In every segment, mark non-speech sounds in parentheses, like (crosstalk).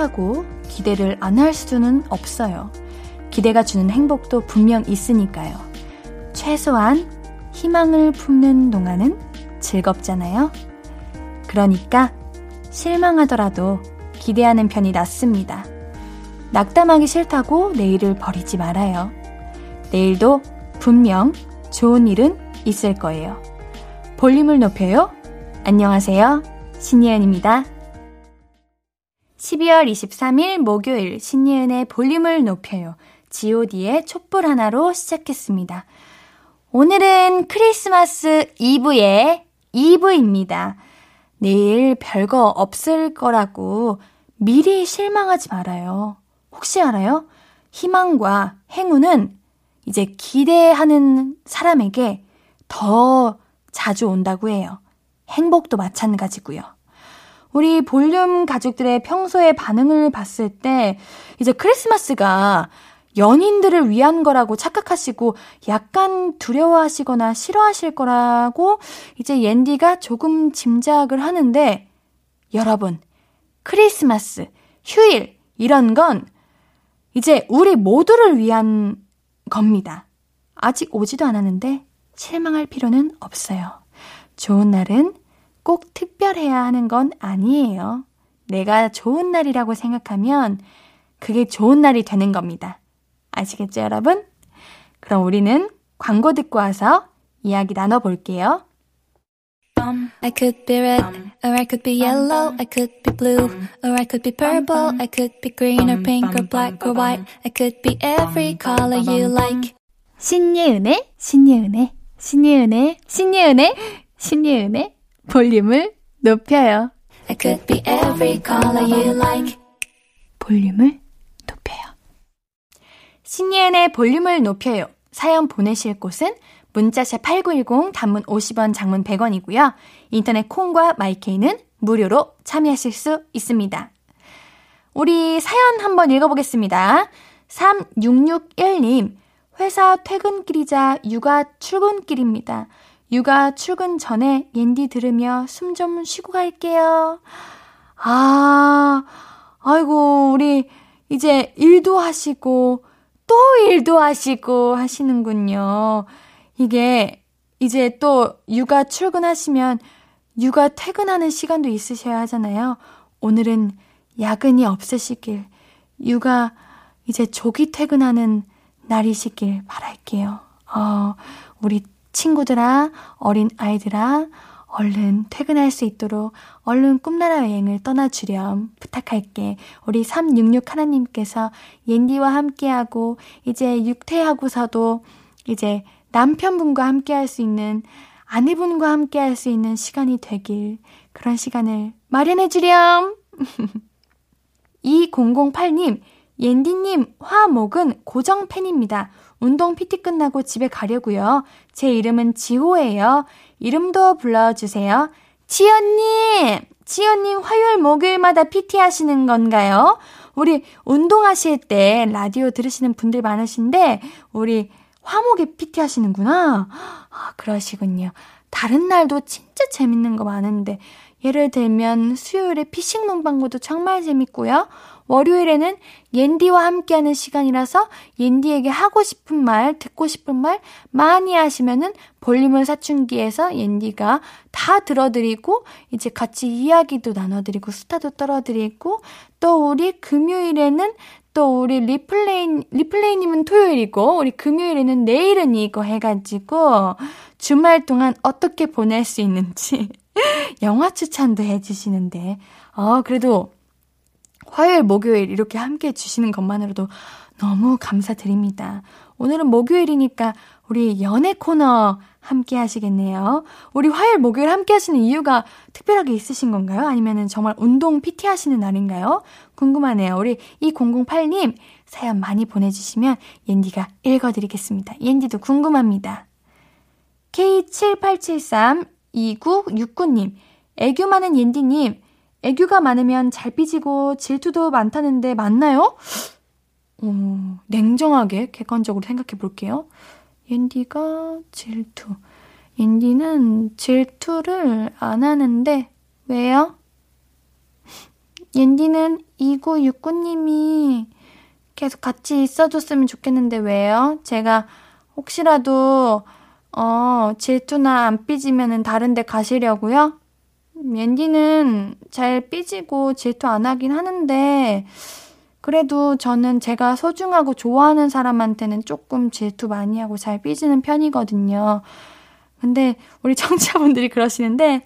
싫다고 기대를 안 할 수는 없어요. 기대가 주는 행복도 분명 있으니까요. 최소한 희망을 품는 동안은 즐겁잖아요. 그러니까 실망하더라도 기대하는 편이 낫습니다. 낙담하기 싫다고 내일을 버리지 말아요. 내일도 분명 좋은 일은 있을 거예요. 볼륨을 높여요. 안녕하세요. 신예은입니다. 12월 23일 목요일 신예은의 볼륨을 높여요. god의 촛불 하나로 시작했습니다. 오늘은 크리스마스 이브의 이브입니다. 내일 별거 없을 거라고 미리 실망하지 말아요. 혹시 알아요? 희망과 행운은 이제 기대하는 사람에게 더 자주 온다고 해요. 행복도 마찬가지고요. 우리 볼륨 가족들의 평소의 반응을 봤을 때 이제 크리스마스가 연인들을 위한 거라고 착각하시고 약간 두려워하시거나 싫어하실 거라고 이제 옌디가 조금 짐작을 하는데 여러분 크리스마스, 휴일 이런 건 이제 우리 모두를 위한 겁니다. 아직 오지도 않았는데 실망할 필요는 없어요. 좋은 날은 꼭 특별해야 하는 건 아니에요. 내가 좋은 날이라고 생각하면 그게 좋은 날이 되는 겁니다. 아시겠죠, 여러분? 그럼 우리는 광고 듣고 와서 이야기 나눠볼게요. I could be red, or I could be yellow, I could be blue, or I could be purple, I could be green or pink or black or white, I could be every color you like. 신예은의, 신예은의, 신예은의, 신예은의, 신예은의 볼륨을 높여요. I could be every color you like. 볼륨을 높여요. 신예은의 볼륨을 높여요. 사연 보내실 곳은 문자샵 8910 단문 50원 장문 100원이고요. 인터넷 콩과 마이케이는 무료로 참여하실 수 있습니다. 우리 사연 한번 읽어보겠습니다. 3661님, 회사 퇴근길이자 육아 출근길입니다. 육아 출근 전에 옌디 들으며 숨 좀 쉬고 갈게요. 아, 아이고, 우리 이제 일도 하시고, 또 일도 하시고 하시는군요. 이게 이제 또 육아 출근하시면 육아 퇴근하는 시간도 있으셔야 하잖아요. 오늘은 야근이 없으시길, 육아 이제 조기 퇴근하는 날이시길 바랄게요. 어, 우리 친구들아, 어린 아이들아, 얼른 퇴근할 수 있도록 얼른 꿈나라 여행을 떠나주렴 부탁할게. 우리 366 하나님께서 옌디와 함께하고 이제 육퇴하고서도 이제 남편분과 함께할 수 있는 아내분과 함께할 수 있는 시간이 되길 그런 시간을 마련해 주렴. 2008님, 옌디님 화목은 고정 팬입니다. 운동 PT 끝나고 집에 가려고요. 제 이름은 지호예요. 이름도 불러주세요. 지연님! 지연님 화요일 목요일마다 PT 하시는 건가요? 우리 운동하실 때 라디오 들으시는 분들 많으신데, 우리 화목에 PT 하시는구나? 아, 그러시군요. 다른 날도 진짜 재밌는 거 많은데, 예를 들면 수요일에 피싱 문방구도 정말 재밌고요. 월요일에는 옌디와 함께하는 시간이라서 옌디에게 하고 싶은 말, 듣고 싶은 말 많이 하시면은 볼륨을 사춘기에서 옌디가 다 들어드리고 이제 같이 이야기도 나눠드리고 수다도 떨어드리고 또 우리 금요일에는 또 우리 리플레이, 리플레이님은 토요일이고 우리 금요일에는 내일은 이거 해가지고 주말 동안 어떻게 보낼 수 있는지 (laughs) 영화 추천도 해주시는데. 어, 그래도 화요일, 목요일 이렇게 함께 해주시는 것만으로도 너무 감사드립니다. 오늘은 목요일이니까 우리 연애 코너 함께 하시겠네요. 우리 화요일, 목요일 함께 하시는 이유가 특별하게 있으신 건가요? 아니면 정말 운동 PT 하시는 날인가요? 궁금하네요. 우리 2008님 사연 많이 보내주시면 옌디가 읽어드리겠습니다. 옌디도 궁금합니다. K7873 2969님, 애교 많은 옌디님, 애교가 많으면 잘 삐지고 질투도 많다는데 맞나요? 어, 냉정하게 객관적으로 생각해 볼게요. 옌디가 질투. 옌디는 질투를 안 하는데 왜요? 옌디는 2969님이 계속 같이 있어줬으면 좋겠는데 왜요? 제가 혹시라도 어, 질투나 안 삐지면은 다른 데 가시려고요? 옌디는 잘 삐지고 질투 안 하긴 하는데, 그래도 저는 제가 소중하고 좋아하는 사람한테는 조금 질투 많이 하고 잘 삐지는 편이거든요. 근데 우리 (laughs) 청취자분들이 그러시는데,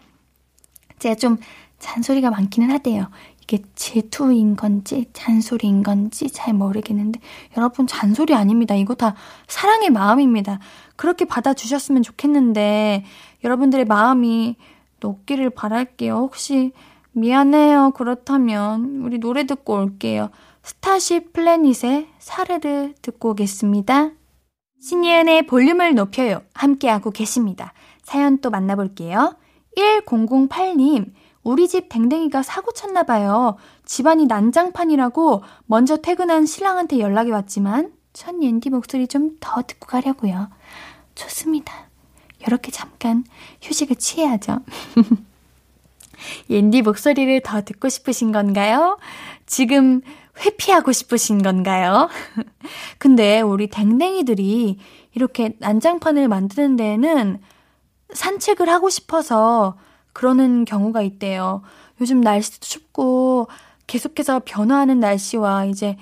제가 좀 잔소리가 많기는 하대요. 이게 질투인 건지 잔소리인 건지 잘 모르겠는데 여러분 잔소리 아닙니다. 이거 다 사랑의 마음입니다. 그렇게 받아주셨으면 좋겠는데 여러분들의 마음이 녹기를 바랄게요. 혹시 미안해요. 그렇다면 우리 노래 듣고 올게요. 스타쉽 플래닛의 사르르 듣고 오겠습니다. 신예은의 볼륨을 높여요. 함께하고 계십니다. 사연 또 만나볼게요. 1008님, 우리 집 댕댕이가 사고 쳤나 봐요. 집안이 난장판이라고 먼저 퇴근한 신랑한테 연락이 왔지만, 전 옌디 목소리 좀 더 듣고 가려고요. 좋습니다. 이렇게 잠깐 휴식을 취해야죠. (laughs) 옌디 목소리를 더 듣고 싶으신 건가요? 지금 회피하고 싶으신 건가요? (laughs) 근데 우리 댕댕이들이 이렇게 난장판을 만드는 데에는 산책을 하고 싶어서 그러는 경우가 있대요. 요즘 날씨도 춥고 계속해서 변화하는 날씨와 이제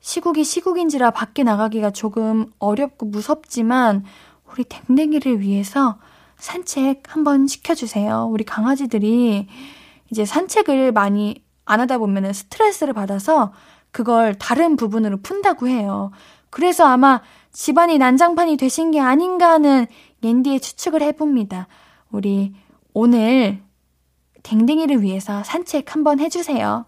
시국이 시국인지라 밖에 나가기가 조금 어렵고 무섭지만 우리 댕댕이를 위해서 산책 한번 시켜주세요. 우리 강아지들이 이제 산책을 많이 안 하다 보면 스트레스를 받아서 그걸 다른 부분으로 푼다고 해요. 그래서 아마 집안이 난장판이 되신 게 아닌가 하는 옌디의 추측을 해봅니다. 우리 오늘 댕댕이를 위해서 산책 한번 해주세요.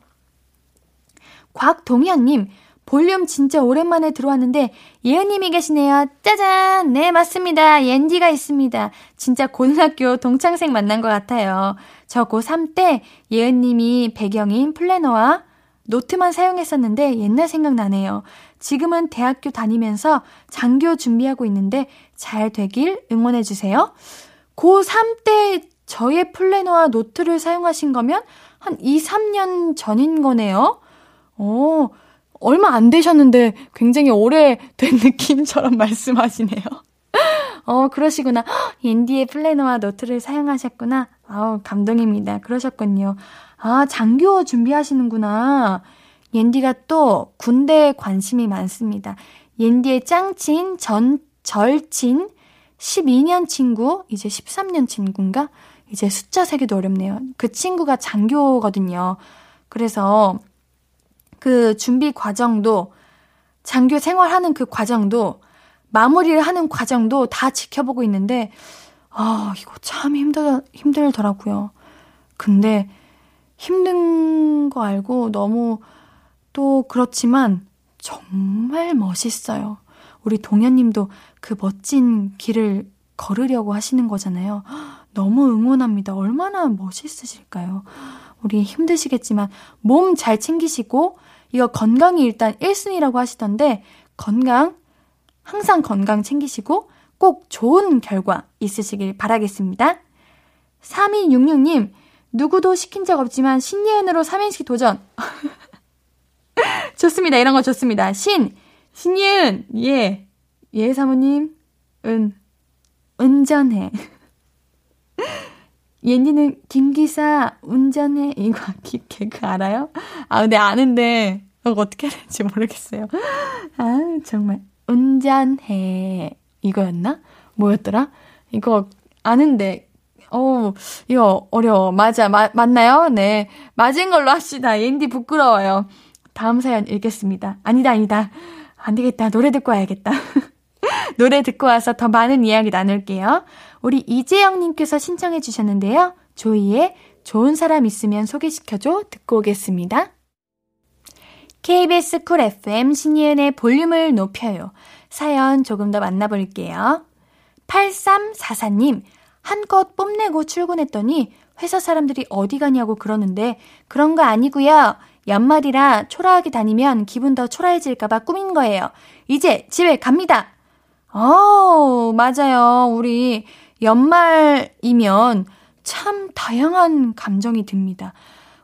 곽동현님, 볼륨 진짜 오랜만에 들어왔는데 예은님이 계시네요. 짜잔! 네, 맞습니다. 옌디가 있습니다. 진짜 고등학교 동창생 만난 것 같아요. 저 고3 때 예은님이 배경인 플래너와 노트만 사용했었는데 옛날 생각나네요. 지금은 대학교 다니면서 장교 준비하고 있는데 잘 되길 응원해주세요. 고3 때 저의 플래너와 노트를 사용하신 거면 한 2, 3년 전인 거네요. 오, 얼마 안 되셨는데 굉장히 오래 된 (laughs) 느낌처럼 말씀하시네요. (laughs) 어, 그러시구나. 옌디의 플래너와 노트를 사용하셨구나. 아우, 감동입니다. 그러셨군요. 아, 장교 준비하시는구나. 옌디가 또 군대에 관심이 많습니다. 옌디의 짱친, 전, 절친, 12년 친구, 이제 13년 친구인가? 이제 숫자 세기도 어렵네요. 그 친구가 장교거든요. 그래서 그 준비 과정도 장교 생활하는 그 과정도 마무리를 하는 과정도 다 지켜보고 있는데 아 이거 참 힘들 힘들더라고요. 근데 힘든 거 알고 너무 또 그렇지만 정말 멋있어요. 우리 동현님도 그 멋진 길을 걸으려고 하시는 거잖아요. 너무 응원합니다. 얼마나 멋있으실까요? 우리 힘드시겠지만 몸 잘 챙기시고 이거 건강이 일단 1순위라고 하시던데 건강 항상 건강 챙기시고 꼭 좋은 결과 있으시길 바라겠습니다. 3266님 누구도 시킨 적 없지만 신예은으로 3인식 도전. (laughs) 좋습니다. 이런 거 좋습니다. 신 신예은 예. 예 사모님 은 운전해. 옌디는 김기사 운전해 이거 개그 알아요? 아 근데 아는데 이거 어떻게 해야 될지 모르겠어요. 아 정말 운전해 이거였나? 뭐였더라? 이거 아는데 어 이거 어려워 맞아 마, 맞나요? 네 맞은 걸로 합시다. 옌디 부끄러워요. 다음 사연 읽겠습니다. 아니다 아니다 안 되겠다 노래 듣고 와야겠다. (laughs) 노래 듣고 와서 더 많은 이야기 나눌게요. 우리 이재영님께서 신청해 주셨는데요. 조이의 좋은 사람 있으면 소개시켜줘 듣고 오겠습니다. KBS 쿨 FM 신예은의 볼륨을 높여요. 사연 조금 더 만나볼게요. 8344님, 한껏 뽐내고 출근했더니 회사 사람들이 어디 가냐고 그러는데 그런 거 아니고요. 연말이라 초라하게 다니면 기분 더 초라해질까봐 꾸민 거예요. 이제 집에 갑니다. 어, 맞아요. 우리 연말이면 참 다양한 감정이 듭니다.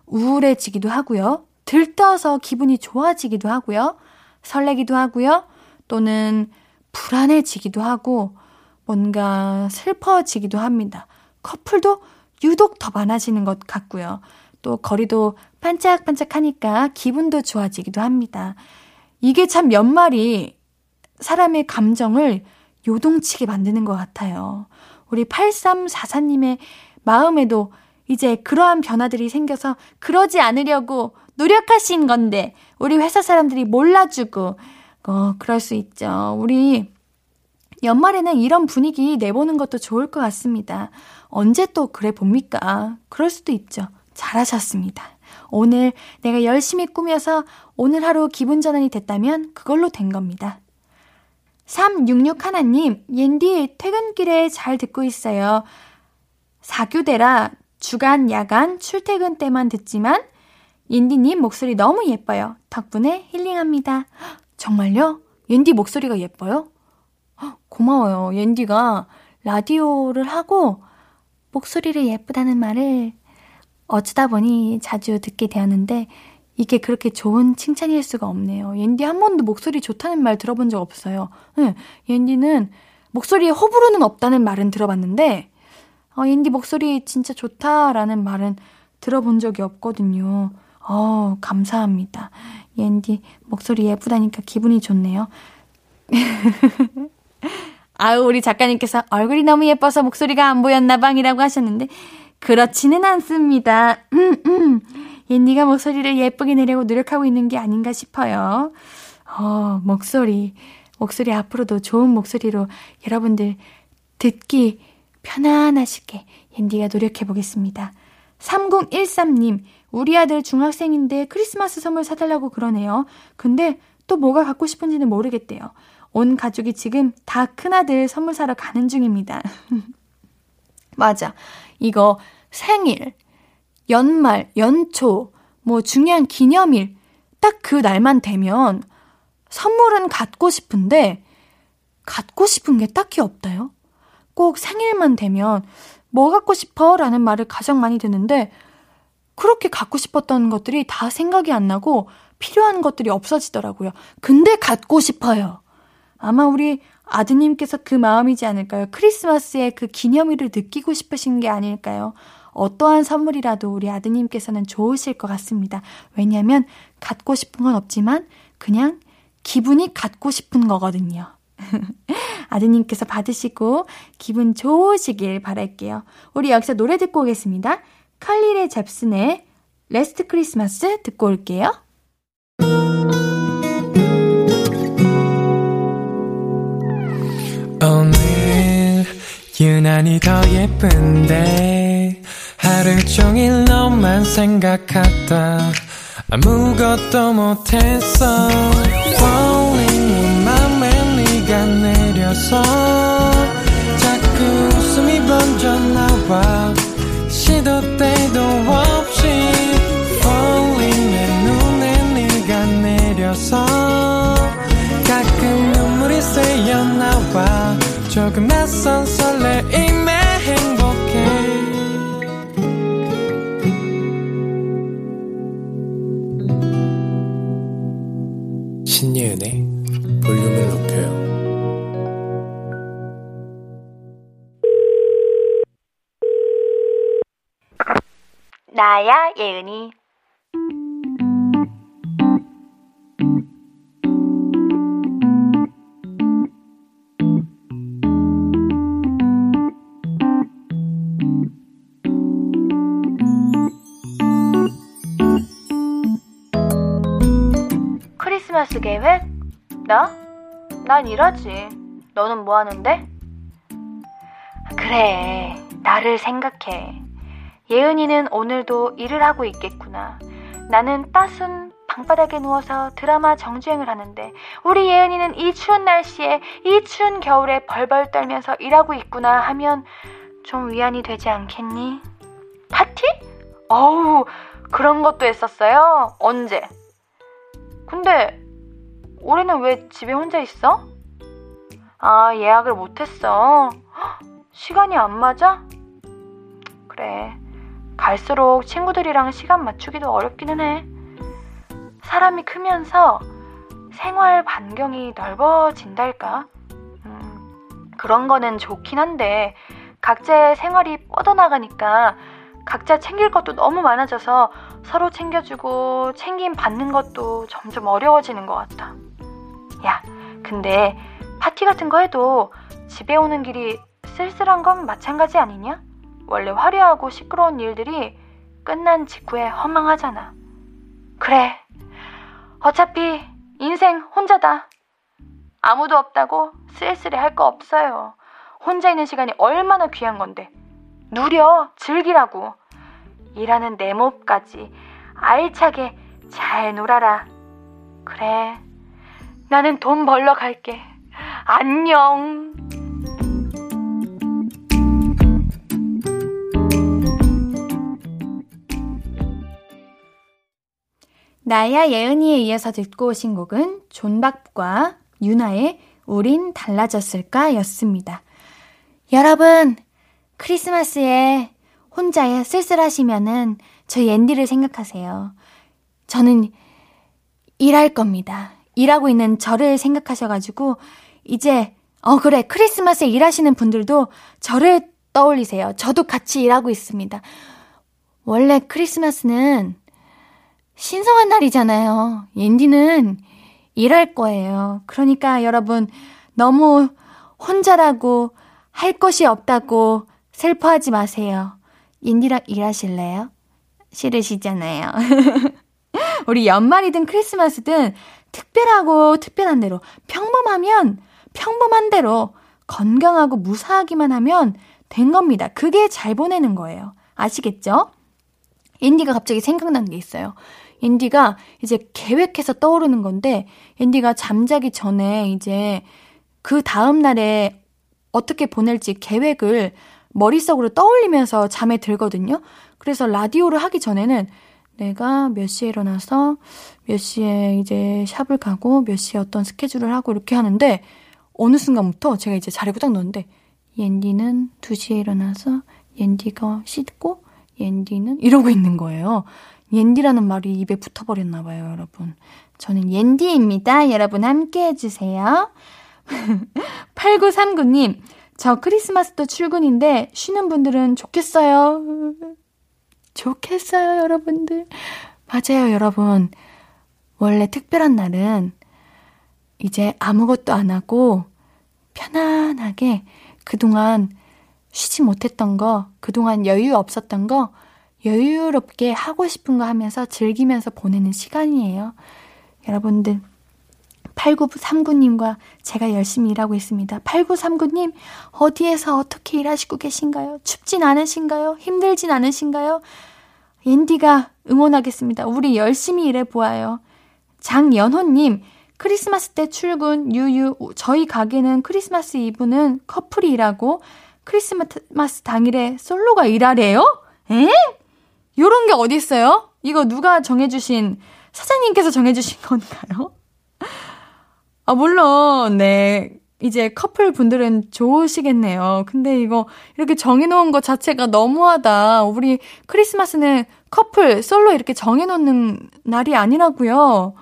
우울해지기도 하고요. 들떠서 기분이 좋아지기도 하고요. 설레기도 하고요. 또는 불안해지기도 하고 뭔가 슬퍼지기도 합니다. 커플도 유독 더 많아지는 것 같고요. 또 거리도 반짝반짝하니까 기분도 좋아지기도 합니다. 이게 참 연말이 사람의 감정을 요동치게 만드는 것 같아요. 우리 8344님의 마음에도 이제 그러한 변화들이 생겨서 그러지 않으려고 노력하신 건데, 우리 회사 사람들이 몰라주고, 어, 그럴 수 있죠. 우리 연말에는 이런 분위기 내보는 것도 좋을 것 같습니다. 언제 또 그래 봅니까? 그럴 수도 있죠. 잘하셨습니다. 오늘 내가 열심히 꾸며서 오늘 하루 기분 전환이 됐다면 그걸로 된 겁니다. 366 하나님, 옌디 퇴근길에 잘 듣고 있어요. 4교대라 주간, 야간, 출퇴근 때만 듣지만 옌디님 목소리 너무 예뻐요. 덕분에 힐링합니다. 정말요? 옌디 목소리가 예뻐요? 고마워요. 옌디가 라디오를 하고 목소리를 예쁘다는 말을 어쩌다 보니 자주 듣게 되었는데 이게 그렇게 좋은 칭찬일 수가 없네요. 옌디 한 번도 목소리 좋다는 말 들어본 적 없어요. 응, 옌디는 목소리에 호불호는 없다는 말은 들어봤는데 어, 옌디 목소리 진짜 좋다라는 말은 들어본 적이 없거든요. 어, 감사합니다. 옌디 목소리 예쁘다니까 기분이 좋네요. (laughs) 아유, 우리 작가님께서 얼굴이 너무 예뻐서 목소리가 안 보였나 방이라고 하셨는데, 그렇지는 않습니다. 음, 음. 옌디가 목소리를 예쁘게 내려고 노력하고 있는 게 아닌가 싶어요. 어, 목소리. 목소리 앞으로도 좋은 목소리로 여러분들 듣기 편안하시게 옌디가 노력해 보겠습니다. 3013님, 우리 아들 중학생인데 크리스마스 선물 사달라고 그러네요. 근데 또 뭐가 갖고 싶은지는 모르겠대요. 온 가족이 지금 다 큰아들 선물 사러 가는 중입니다. (laughs) 맞아. 이거 생일, 연말, 연초, 뭐 중요한 기념일, 딱 그 날만 되면 선물은 갖고 싶은데, 갖고 싶은 게 딱히 없다요? 꼭 생일만 되면 뭐 갖고 싶어? 라는 말을 가장 많이 듣는데, 그렇게 갖고 싶었던 것들이 다 생각이 안 나고 필요한 것들이 없어지더라고요. 근데 갖고 싶어요. 아마 우리 아드님께서 그 마음이지 않을까요? 크리스마스의 그 기념일을 느끼고 싶으신 게 아닐까요? 어떠한 선물이라도 우리 아드님께서는 좋으실 것 같습니다. 왜냐하면 갖고 싶은 건 없지만 그냥 기분이 갖고 싶은 거거든요. (laughs) 아드님께서 받으시고 기분 좋으시길 바랄게요. 우리 여기서 노래 듣고 오겠습니다. 칼릴의 잡슨의 레스트 크리스마스 듣고 올게요. 오늘 유난히 더 예쁜데 하루 종일 너만 생각하다. 아무것도 못했어 Falling 맘에 네가 내려서 자꾸 웃음이 번져 나와 시도 때 예은이 크리스마스 계획? 나? 난 일하지. 너는 뭐 하는데? 그래, 나를 생각해. 예은이는 오늘도 일을 하고 있겠구나. 나는 따순 방바닥에 누워서 드라마 정주행을 하는데 우리 예은이는 이 추운 날씨에 이 추운 겨울에 벌벌 떨면서 일하고 있구나 하면 좀 위안이 되지 않겠니? 파티? 어우, 그런 것도 했었어요? 언제? 근데 올해는 왜 집에 혼자 있어? 아, 예약을 못했어. 시간이 안 맞아? 그래. 갈수록 친구들이랑 시간 맞추기도 어렵기는 해. 사람이 크면서 생활 반경이 넓어진달까? 음, 그런 거는 좋긴 한데, 각자의 생활이 뻗어나가니까 각자 챙길 것도 너무 많아져서 서로 챙겨주고 챙김 받는 것도 점점 어려워지는 것 같아. 야, 근데 파티 같은 거 해도 집에 오는 길이 쓸쓸한 건 마찬가지 아니냐? 원래 화려하고 시끄러운 일들이 끝난 직후에 허망하잖아. 그래. 어차피 인생 혼자다. 아무도 없다고 쓸쓸해 할 거 없어요. 혼자 있는 시간이 얼마나 귀한 건데. 누려, 즐기라고. 일하는 내 몫까지 알차게 잘 놀아라. 그래. 나는 돈 벌러 갈게. 안녕. 나야 예은이에 이어서 듣고 오신 곡은 존박과 유나의 우린 달라졌을까 였습니다. 여러분, 크리스마스에 혼자 쓸쓸하시면은 저희 앤디를 생각하세요. 저는 일할 겁니다. 일하고 있는 저를 생각하셔가지고, 이제, 어, 그래. 크리스마스에 일하시는 분들도 저를 떠올리세요. 저도 같이 일하고 있습니다. 원래 크리스마스는 신성한 날이잖아요. 앤디는 일할 거예요. 그러니까 여러분, 너무 혼자라고 할 것이 없다고 슬퍼하지 마세요. 인디랑 일하실래요? 싫으시잖아요. (laughs) 우리 연말이든 크리스마스든 특별하고 특별한 대로 평범하면 평범한 대로 건강하고 무사하기만 하면 된 겁니다. 그게 잘 보내는 거예요. 아시겠죠? 인디가 갑자기 생각난 게 있어요. 인디가 이제 계획해서 떠오르는 건데, 인디가 잠자기 전에 이제 그 다음 날에 어떻게 보낼지 계획을 머릿속으로 떠올리면서 잠에 들거든요. 그래서 라디오를 하기 전에는 내가 몇 시에 일어나서 몇 시에 이제 샵을 가고 몇 시에 어떤 스케줄을 하고 이렇게 하는데 어느 순간부터 제가 이제 자리고 딱 넣었는데 옌디는 2시에 일어나서 옌디가 씻고 옌디는 이러고 있는 거예요. 옌디라는 말이 입에 붙어버렸나 봐요, 여러분. 저는 옌디입니다. 여러분 함께 해주세요. (laughs) 8939님, 저 크리스마스도 출근인데 쉬는 분들은 좋겠어요. 좋겠어요, 여러분들. 맞아요, 여러분. 원래 특별한 날은 이제 아무것도 안 하고 편안하게 그동안 쉬지 못했던 거, 그동안 여유 없었던 거 여유롭게 하고 싶은 거 하면서 즐기면서 보내는 시간이에요. 여러분들 8939님과 제가 열심히 일하고 있습니다. 8939님, 어디에서 어떻게 일하시고 계신가요? 춥진 않으신가요? 힘들진 않으신가요? 앤디가 응원하겠습니다. 우리 열심히 일해보아요. 장연호님, 크리스마스 때 출근, 유유, 저희 가게는 크리스마스 이브는 커플이 일하고, 크리스마스 당일에 솔로가 일하래요? 에? 요런 게 어딨어요? 이거 누가 정해주신, 사장님께서 정해주신 (laughs) 건가요? 아, 물론, 네. 이제 커플 분들은 좋으시겠네요. 근데 이거 이렇게 정해놓은 것 자체가 너무하다. 우리 크리스마스는 커플, 솔로 이렇게 정해놓는 날이 아니라고요.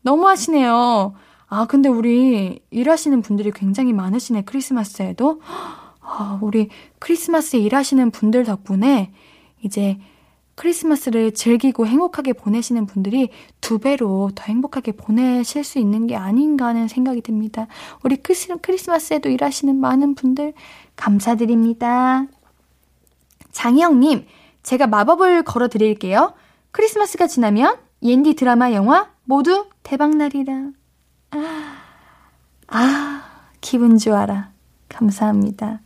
너무하시네요. 아, 근데 우리 일하시는 분들이 굉장히 많으시네, 크리스마스에도. 아, 우리 크리스마스에 일하시는 분들 덕분에 이제 크리스마스를 즐기고 행복하게 보내시는 분들이 두 배로 더 행복하게 보내실 수 있는 게 아닌가 하는 생각이 듭니다. 우리 크리스마스에도 일하시는 많은 분들 감사드립니다. 장희영님, 제가 마법을 걸어 드릴게요. 크리스마스가 지나면 옌디 드라마 영화 모두 대박날이라. 아, 아, 기분 좋아라. 감사합니다.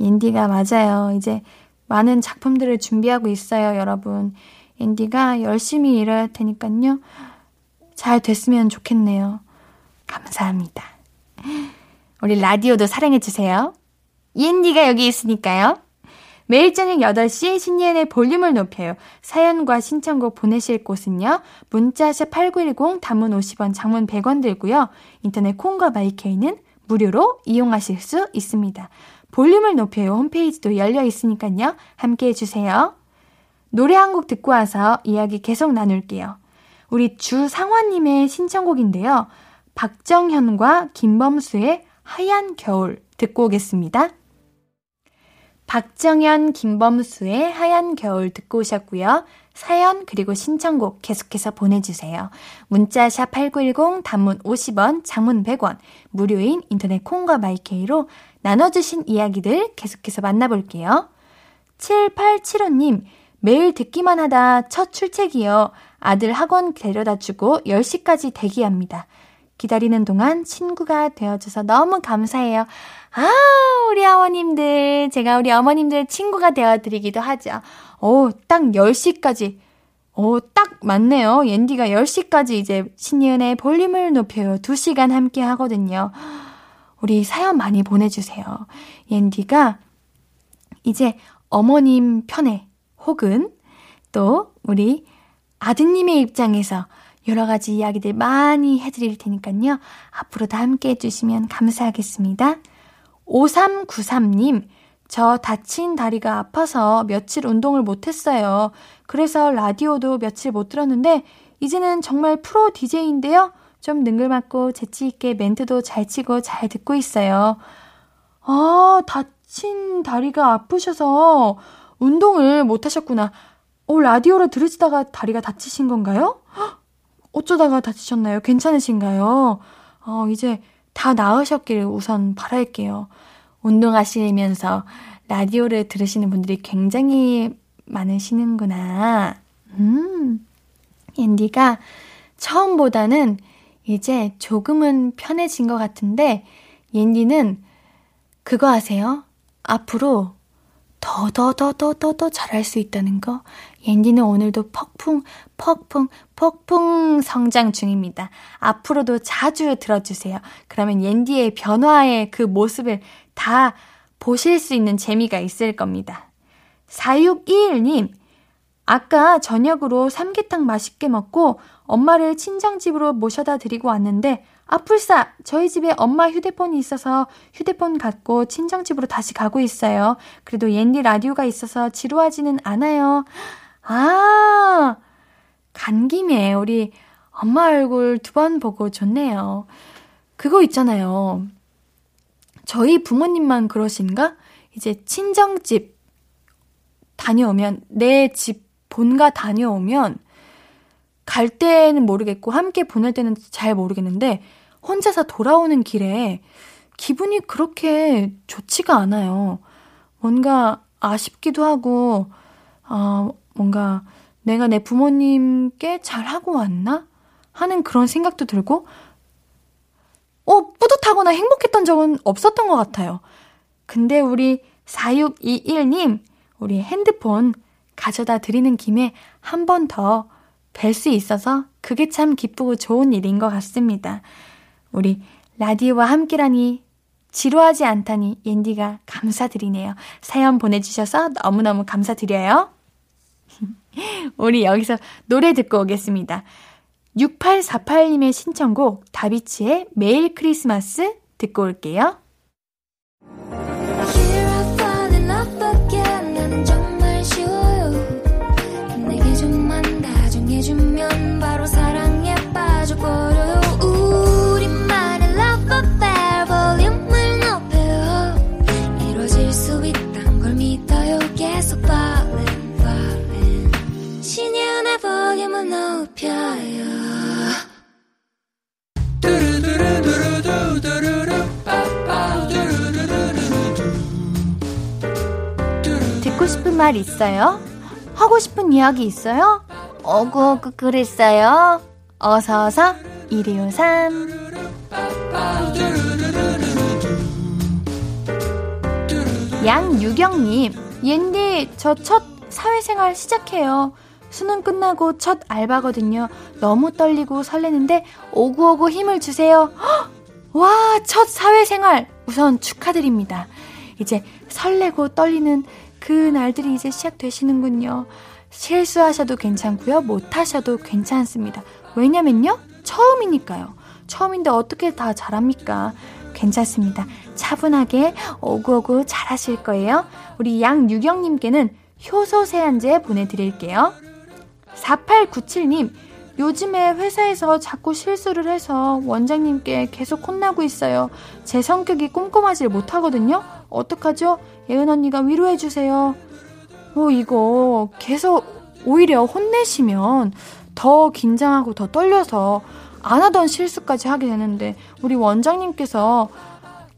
옌디가 맞아요. 이제 많은 작품들을 준비하고 있어요, 여러분. 앤디가 열심히 일할 테니까요. 잘 됐으면 좋겠네요. 감사합니다. 우리 라디오도 사랑해주세요. 옌디가 여기 있으니까요. 매일 저녁 8시 신예은의 볼륨을 높여요. 사연과 신청곡 보내실 곳은요. 문자샵 8910 단문 50원 장문 100원 들고요. 인터넷 콩과 마이케이는 무료로 이용하실 수 있습니다. 볼륨을 높여요 홈페이지도 열려 있으니까요. 함께 해주세요. 노래 한 곡 듣고 와서 이야기 계속 나눌게요. 우리 주상화님의 신청곡인데요. 박정현과 김범수의 하얀 겨울 듣고 오겠습니다. 박정현, 김범수의 하얀 겨울 듣고 오셨고요. 사연 그리고 신청곡 계속해서 보내주세요. 문자 샵 8910 단문 50원, 장문 100원, 무료인 인터넷 콩과 마이케이로 나눠주신 이야기들 계속해서 만나볼게요. 7875님, 매일 듣기만 하다 첫 출첵이요. 아들 학원 데려다 주고 10시까지 대기합니다. 기다리는 동안 친구가 되어줘서 너무 감사해요. 아, 우리 어머님들. 제가 우리 어머님들 친구가 되어드리기도 하죠. 오, 딱 10시까지. 오, 딱 맞네요. 옌디가 10시까지 이제 신예은의 볼륨을 높여요. 2시간 함께 하거든요. 우리 사연 많이 보내주세요. 옌디가 이제 어머님 편에 혹은 또 우리 아드님의 입장에서 여러 가지 이야기들 많이 해드릴 테니까요. 앞으로도 함께 해주시면 감사하겠습니다. 5393님, 저 다친 다리가 아파서 며칠 운동을 못했어요. 그래서 라디오도 며칠 못 들었는데, 이제는 정말 프로 DJ인데요. 좀 능글맞고 재치있게 멘트도 잘 치고 잘 듣고 있어요. 아, 다친 다리가 아프셔서 운동을 못 하셨구나. 어, 라디오를 들으시다가 다리가 다치신 건가요? 어쩌다가 다치셨나요? 괜찮으신가요? 어, 이제 다 나으셨기를 우선 바랄게요. 운동하시면서 라디오를 들으시는 분들이 굉장히 많으시는구나. 음, 앤디가 처음보다는 이제 조금은 편해진 것 같은데, 옌디는 그거 아세요? 앞으로 더, 더, 더, 더, 더, 더 잘할 수 있다는 거. 옌디는 오늘도 퍽풍, 퍽풍, 폭풍 성장 중입니다. 앞으로도 자주 들어주세요. 그러면 옌디의 변화의 그 모습을 다 보실 수 있는 재미가 있을 겁니다. 4621님, 아까 저녁으로 삼계탕 맛있게 먹고 엄마를 친정집으로 모셔다 드리고 왔는데 아풀싸 저희 집에 엄마 휴대폰이 있어서 휴대폰 갖고 친정집으로 다시 가고 있어요. 그래도 옌디 라디오가 있어서 지루하지는 않아요. 아, 간 김에 우리 엄마 얼굴 두 번 보고 좋네요. 그거 있잖아요. 저희 부모님만 그러신가? 이제 친정집 다녀오면, 내 집 본가 다녀오면, 갈 때는 모르겠고, 함께 보낼 때는 잘 모르겠는데, 혼자서 돌아오는 길에 기분이 그렇게 좋지가 않아요. 뭔가 아쉽기도 하고, 어, 뭔가 내가 내 부모님께 잘하고 왔나? 하는 그런 생각도 들고, 어, 뿌듯하거나 행복했던 적은 없었던 것 같아요. 근데 우리 4621님, 우리 핸드폰 가져다 드리는 김에 한 번 더 뵐 수 있어서 그게 참 기쁘고 좋은 일인 것 같습니다. 우리 라디오와 함께라니 지루하지 않다니 옌디가 감사드리네요. 사연 보내주셔서 너무너무 감사드려요. (laughs) 우리 여기서 노래 듣고 오겠습니다. 6848님의 신청곡 다비치의 매일 크리스마스 듣고 올게요. 있어요? 하고 싶은 이야기 있어요? 어구, 그랬어요? 어서 어서 1253 양유경님, 옌디, 저 첫 사회생활 시작해요. 수능 끝나고 첫 알바거든요. 너무 떨리고 설레는데 오구오구 힘을 주세요. 와, 첫 사회생활! 우선 축하드립니다. 이제 설레고 떨리는 그 날들이 이제 시작되시는군요. 실수하셔도 괜찮고요. 못하셔도 괜찮습니다. 왜냐면요. 처음이니까요. 처음인데 어떻게 다 잘합니까? 괜찮습니다. 차분하게 오구오구 잘하실 거예요. 우리 양유경님께는 효소 세안제 보내드릴게요. 4897님, 요즘에 회사에서 자꾸 실수를 해서 원장님께 계속 혼나고 있어요. 제 성격이 꼼꼼하지 못하거든요? 어떡하죠? 예은 언니가 위로해주세요. 어, 이거 계속 오히려 혼내시면 더 긴장하고 더 떨려서 안 하던 실수까지 하게 되는데 우리 원장님께서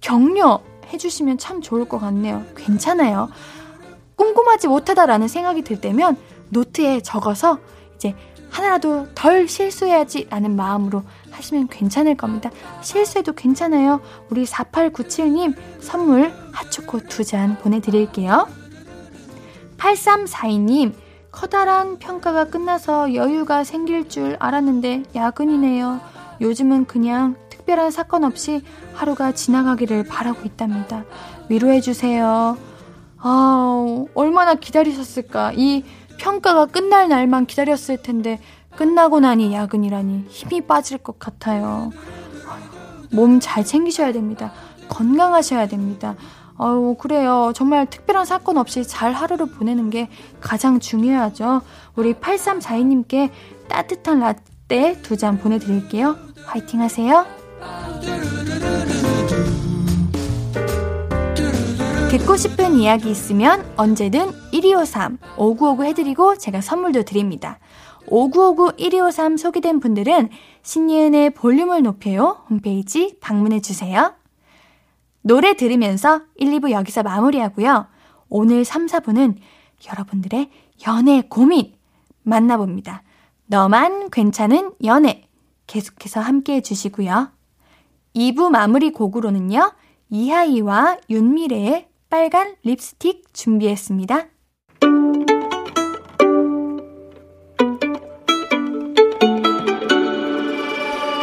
격려 해주시면 참 좋을 것 같네요. 괜찮아요. 꼼꼼하지 못하다라는 생각이 들 때면 노트에 적어서 이제 하나라도 덜 실수해야지 라는 마음으로 하시면 괜찮을 겁니다. 실수해도 괜찮아요. 우리 4897님 선물 핫초코 두 잔 보내드릴게요. 8342님 커다란 평가가 끝나서 여유가 생길 줄 알았는데 야근이네요. 요즘은 그냥 특별한 사건 없이 하루가 지나가기를 바라고 있답니다. 위로해주세요. 아, 얼마나 기다리셨을까. 이 평가가 끝날 날만 기다렸을 텐데, 끝나고 나니 야근이라니 힘이 빠질 것 같아요. 몸 잘 챙기셔야 됩니다. 건강하셔야 됩니다. 아유, 그래요. 정말 특별한 사건 없이 잘 하루를 보내는 게 가장 중요하죠. 우리 8342님께 따뜻한 라떼 두 잔 보내드릴게요. 화이팅 하세요. 듣고 싶은 이야기 있으면 언제든 1253, 5959 해드리고 제가 선물도 드립니다. 5959 1253 소개된 분들은 신예은의 볼륨을 높여요 홈페이지 방문해 주세요. 노래 들으면서 1, 2부 여기서 마무리하고요. 오늘 3, 4부는 여러분들의 연애 고민 만나봅니다. 너만 괜찮은 연애 계속해서 함께 해주시고요. 2부 마무리 곡으로는요. 이하이와 윤미래의 빨간 립스틱 준비했습니다.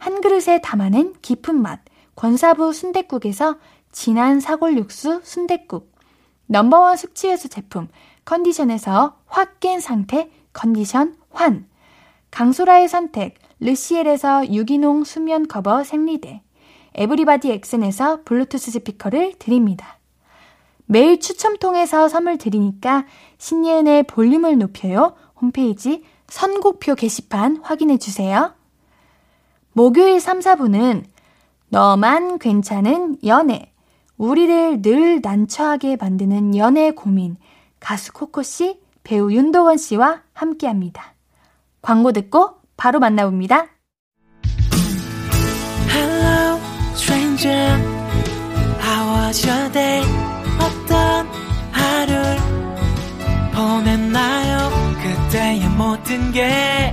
한 그릇에 담아낸 깊은 맛 권사부 순댓국에서 진한 사골 육수 순댓국 number one 숙취해소 제품 컨디션에서 확 깬 상태 컨디션 환 강소라의 선택 르시엘에서 유기농 수면 커버 생리대 에브리바디 엑센에서 블루투스 스피커를 드립니다. 매일 추첨 통해서 선물 드리니까 신예은의 볼륨을 높여요 홈페이지 선곡표 게시판 확인해 주세요. 목요일 3, 4분은 너만 괜찮은 연애. 우리를 늘 난처하게 만드는 연애 고민. 가수 코코씨, 배우 윤도원 씨와 함께 합니다. 광고 듣고 바로 만나봅니다. Hello, stranger. How was your day? 어떤 하루를 보냈나요? 그때의 모든 게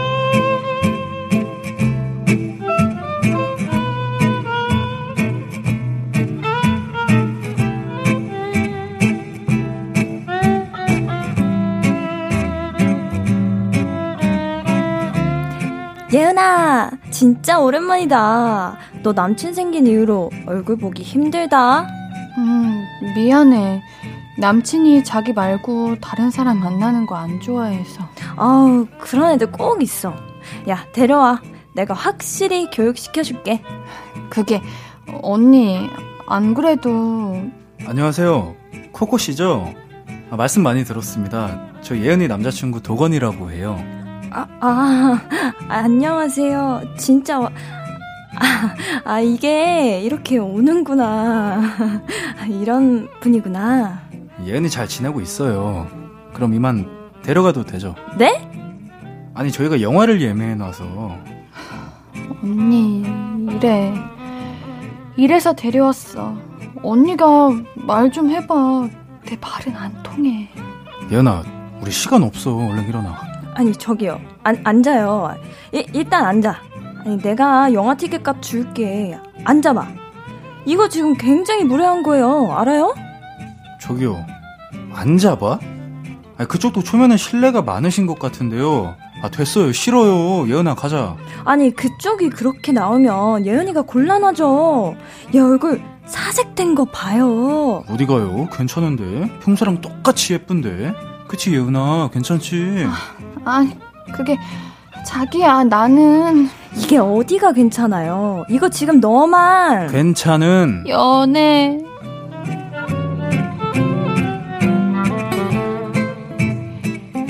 예은아, 진짜 오랜만이다. 너 남친 생긴 이후로 얼굴 보기 힘들다. 음, 미안해. 남친이 자기 말고 다른 사람 만나는 거 안 좋아해서. 아우, 그런 애들 꼭 있어. 야, 데려와. 내가 확실히 교육시켜줄게. 그게, 언니, 안 그래도. 안녕하세요. 코코 씨죠? 아, 말씀 많이 들었습니다. 저 예은이 남자친구 도건이라고 해요. 아, 아, (laughs) 안녕하세요. 진짜, 아, 아, 이게 이렇게 오는구나. (laughs) 이런 분이구나. 예은이 잘 지내고 있어요. 그럼 이만 데려가도 되죠? 네? 아니, 저희가 영화를 예매해놔서. 언니, 이래. 이래서 데려왔어. 언니가 말 좀 해봐. 내 말은 안 통해. 예은아, 우리 시간 없어. 얼른 일어나. 아니 저기요. 안, 앉아요. 이, 일단 앉아. 아니 내가 영화 티켓 값 줄게. 앉아봐. 이거 지금 굉장히 무례한 거예요. 알아요? 저기요. 앉아봐? 아니, 그쪽도 초면에 신뢰가 많으신 것 같은데요. 아 됐어요. 싫어요. 예은아 가자. 아니 그쪽이 그렇게 나오면 예은이가 곤란하죠. 얘 얼굴 사색된 거 봐요. 어디 가요? 괜찮은데? 평소랑 똑같이 예쁜데? 그치 예은아? 괜찮지? 아 니, 그게, 자기야, 나는. 이게 어디가 괜찮아요? 이거 지금 너만. 괜찮은. 연애.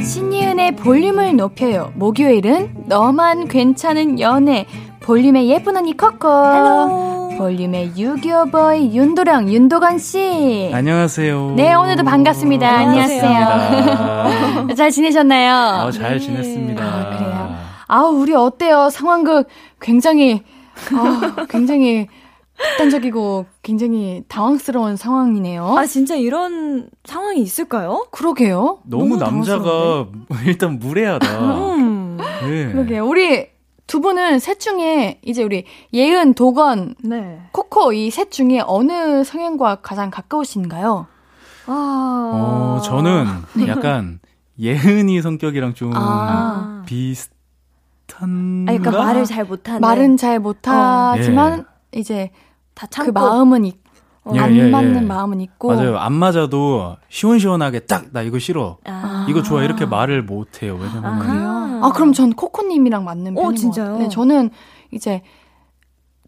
신예은의 볼륨을 높여요. 목요일은 너만 괜찮은 연애. 볼륨의 예쁜 언니 코코. Hello. 볼륨의 유교 boy 윤도령 윤도건 씨. 안녕하세요. 네 오늘도 반갑습니다. 안녕하세요. 잘 지내셨나요? 어, 잘 지냈습니다. 아, 그래요. 아 우리 어때요? 상황극 굉장히 아, 굉장히 극단적이고 굉장히 당황스러운 상황이네요. 아 진짜 이런 상황이 있을까요? 그러게요. 너무, 너무 남자가 (laughs) 일단 무례하다. 음. 네. 그러게요. 우리 두 분은 셋 중에 이제 우리 예은, 도건, 네. 코코 이 셋 중에 어느 성향과 가장 가까우신가요? 아. 어, 저는 네. 약간 예은이 성격이랑 좀 아. 비슷 한. 아, 그러니까 말을 잘 못하는. 말은 잘 못하지만 예. 이제 다그 참고. 마음은 있, 어. 예, 안 예, 예. 맞는 마음은 있고. 맞아요. 안 맞아도 시원시원하게 딱 나 이거 싫어. 아. 이거 좋아 이렇게 말을 못 해요. 왜냐면 아. 그래요? 아, 그럼 전 코코님이랑 맞는 어, 편인 진짜요? 것 같아요. 네, 저는 이제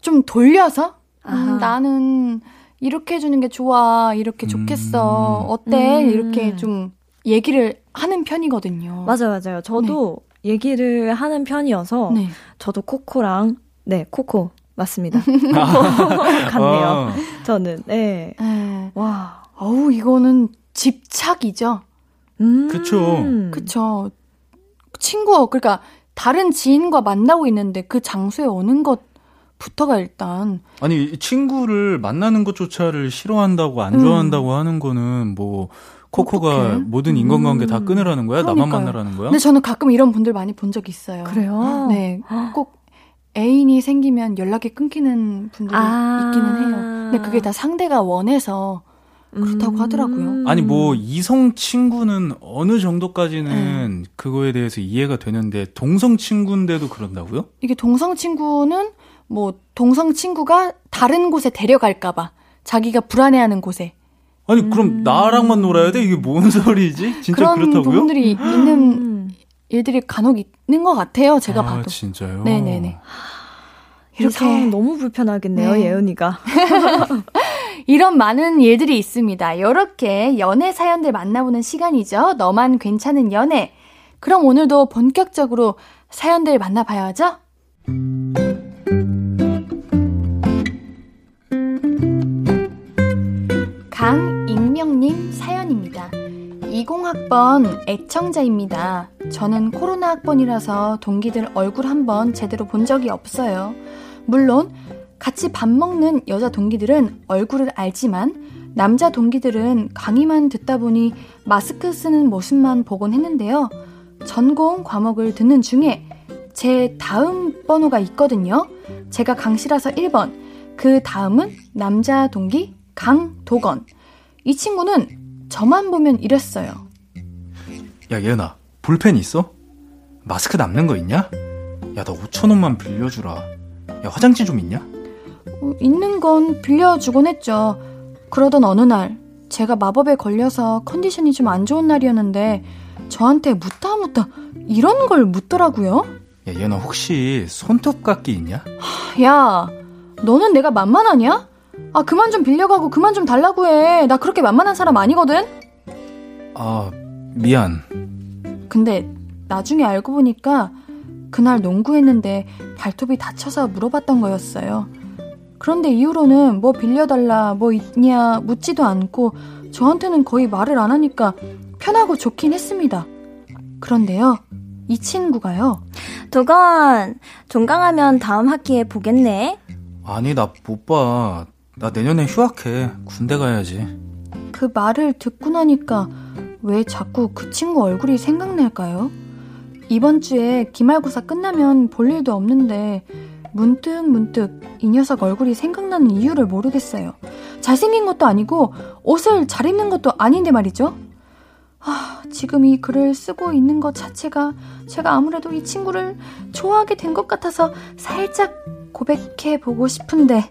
좀 돌려서. 음, 나는 이렇게 해주는 게 좋아, 이렇게 좋겠어, 음. 어때? 음. 이렇게 좀 얘기를 하는 편이거든요. 맞아요, 맞아요. 저도 얘기를 하는 편이어서 네. 저도 코코랑 네 코코 맞습니다. (laughs) 코코 같네요. 어, 저는 네. 네. 와. 어우, 이거는 집착이죠. 음. 그쵸. 그쵸. 친구, 그러니까 다른 지인과 만나고 있는데 그 장소에 오는 것 부터가 일단 아니 이 친구를 만나는 것조차를 싫어한다고 안 음. 좋아한다고 하는 거는 뭐 코코가 어떡해? 모든 인간관계 다 음. 끊으라는 거야? 나만 그러니까요. 만나라는 거야? 근데 저는 가끔 이런 분들 많이 본 적 있어요. 그래요? 네. 꼭 애인이 생기면 연락이 끊기는 분들이 아. 있기는 해요. 근데 그게 다 상대가 원해서 그렇다고 하더라고요. 아니 음. 뭐 이성 친구는 어느 정도까지는 그거에 대해서 이해가 되는데 동성 친구인데도 그런다고요? 이게 동성 친구는 뭐 동성 친구가 다른 곳에 데려갈까 봐 자기가 불안해하는 곳에 아니 그럼 나랑만 놀아야 돼? 이게 뭔 소리지? 진짜 그런 그렇다고요? 부분들이 있는 음. 일들이 간혹 있는 것 같아요. 제가 아, 봐도. 진짜요? 네네네. 이 상황 너무 불편하겠네요, 네. 예은이가. (laughs) 이런 많은 일들이 있습니다. 이렇게 연애 사연들 만나보는 시간이죠. 너만 괜찮은 연애. 그럼 오늘도 본격적으로 사연들 만나봐야죠. 강익명님 사연입니다. 20학번 애청자입니다. 저는 코로나 학번이라서 동기들 얼굴 한번 제대로 본 적이 없어요. 물론 같이 밥 먹는 여자 동기들은 얼굴을 알지만 남자 동기들은 강의만 듣다 보니 마스크 쓰는 모습만 보곤 했는데요. 전공 과목을 듣는 중에 제 다음 번호가 있거든요. 제가 강씨라서 1번. 그 다음은 남자 동기 강도건. 이 친구는 저만 보면 이랬어요. 야 예은아 볼펜 있어? 마스크 남는 거 있냐? 야, 나 5천원만 빌려주라. 야, 화장지 좀 있냐? 어, 있는 건 빌려주곤 했죠. 그러던 어느 날, 제가 마법에 걸려서 컨디션이 좀 안 좋은 날이었는데, 저한테 묻다 묻다 이런 걸 묻더라고요. 야, 얘너 혹시 손톱깎이 있냐? 야, 너는 내가 만만하냐? 아, 그만 좀 빌려가고 그만 좀 달라고 해. 나 그렇게 만만한 사람 아니거든? 아, 미안. 근데 나중에 알고 보니까 그날 농구했는데 발톱이 다쳐서 물어봤던 거였어요. 그런데 이후로는 뭐 빌려달라, 뭐 있냐, 묻지도 않고 저한테는 거의 말을 안 하니까 편하고 좋긴 했습니다. 그런데요, 이 친구가요. 도건, 종강하면 다음 학기에 보겠네. 아니, 나 못 봐. 나 내년에 휴학해. 군대 가야지. 그 말을 듣고 나니까 왜 자꾸 그 친구 얼굴이 생각날까요? 이번 주에 기말고사 끝나면 볼 일도 없는데 문득 문득 이 녀석 얼굴이 생각나는 이유를 모르겠어요. 잘생긴 것도 아니고 옷을 잘 입는 것도 아닌데 말이죠. 아, 지금 이 글을 쓰고 있는 것 자체가 제가 아무래도 이 친구를 좋아하게 된 것 같아서 살짝 고백해 보고 싶은데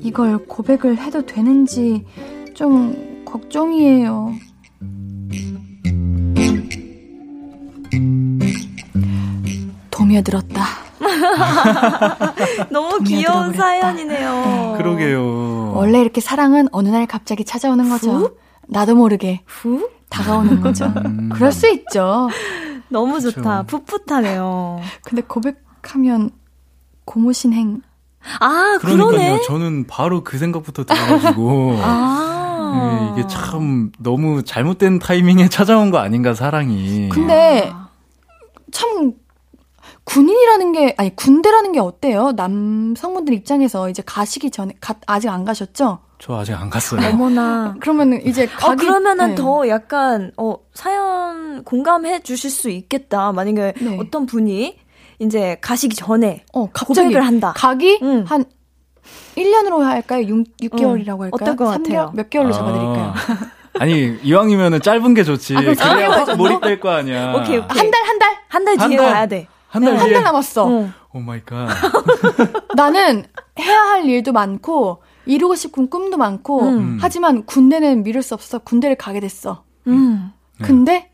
이걸 고백을 해도 되는지 좀 걱정이에요. 도며들었다. (laughs) 너무 귀여운 사연이네요. 그러게요. 원래 이렇게 사랑은 어느 날 갑자기 찾아오는 거죠. 후? 나도 모르게 후? 다가오는 거죠. 음. 그럴 수 있죠. 너무 좋다. 그쵸. 풋풋하네요. 근데 고백하면 고무신행. 아, 그러니까요. 그러네. 저는 바로 그 생각부터 들어가지고. (laughs) 아. 네, 이게 참 너무 잘못된 타이밍에 찾아온 거 아닌가 사랑이. 근데 참 군인이라는 게 아니 군대라는 게 어때요? 남성분들 입장에서 이제 가시기 전에 가, 아직 안 가셨죠? 저 아직 안 갔어요. 어머나. (laughs) 그러면은 이제 어, 가기 그러면은 네. 더 약간, 어, 사연 공감해 주실 수 있겠다. 만약에 네. 어떤 분이 이제 가시기 전에 어 갑자기 고백을 한다. 가기 응. 한 1년으로 할까요? 6, 6개월이라고 할까요? 어떨 것 3개월? 같아요? 몇 개월로 잡아 드릴까요? 아, 아니 이왕이면은 짧은 게 좋지. 아, 그래야 4개월 확? 몰입될 거 아니야. 오케이, 오케이. 한 달, 한 달? 한달한 뒤에 달. 가야 돼. 한달 한. 달 남았어. 어. Oh my God. (laughs) 나는 해야 할 일도 많고, 이루고 싶은 꿈도 많고, 음. 하지만 군대는 미룰 수 없어 군대를 가게 됐어. 음. 네. 근데,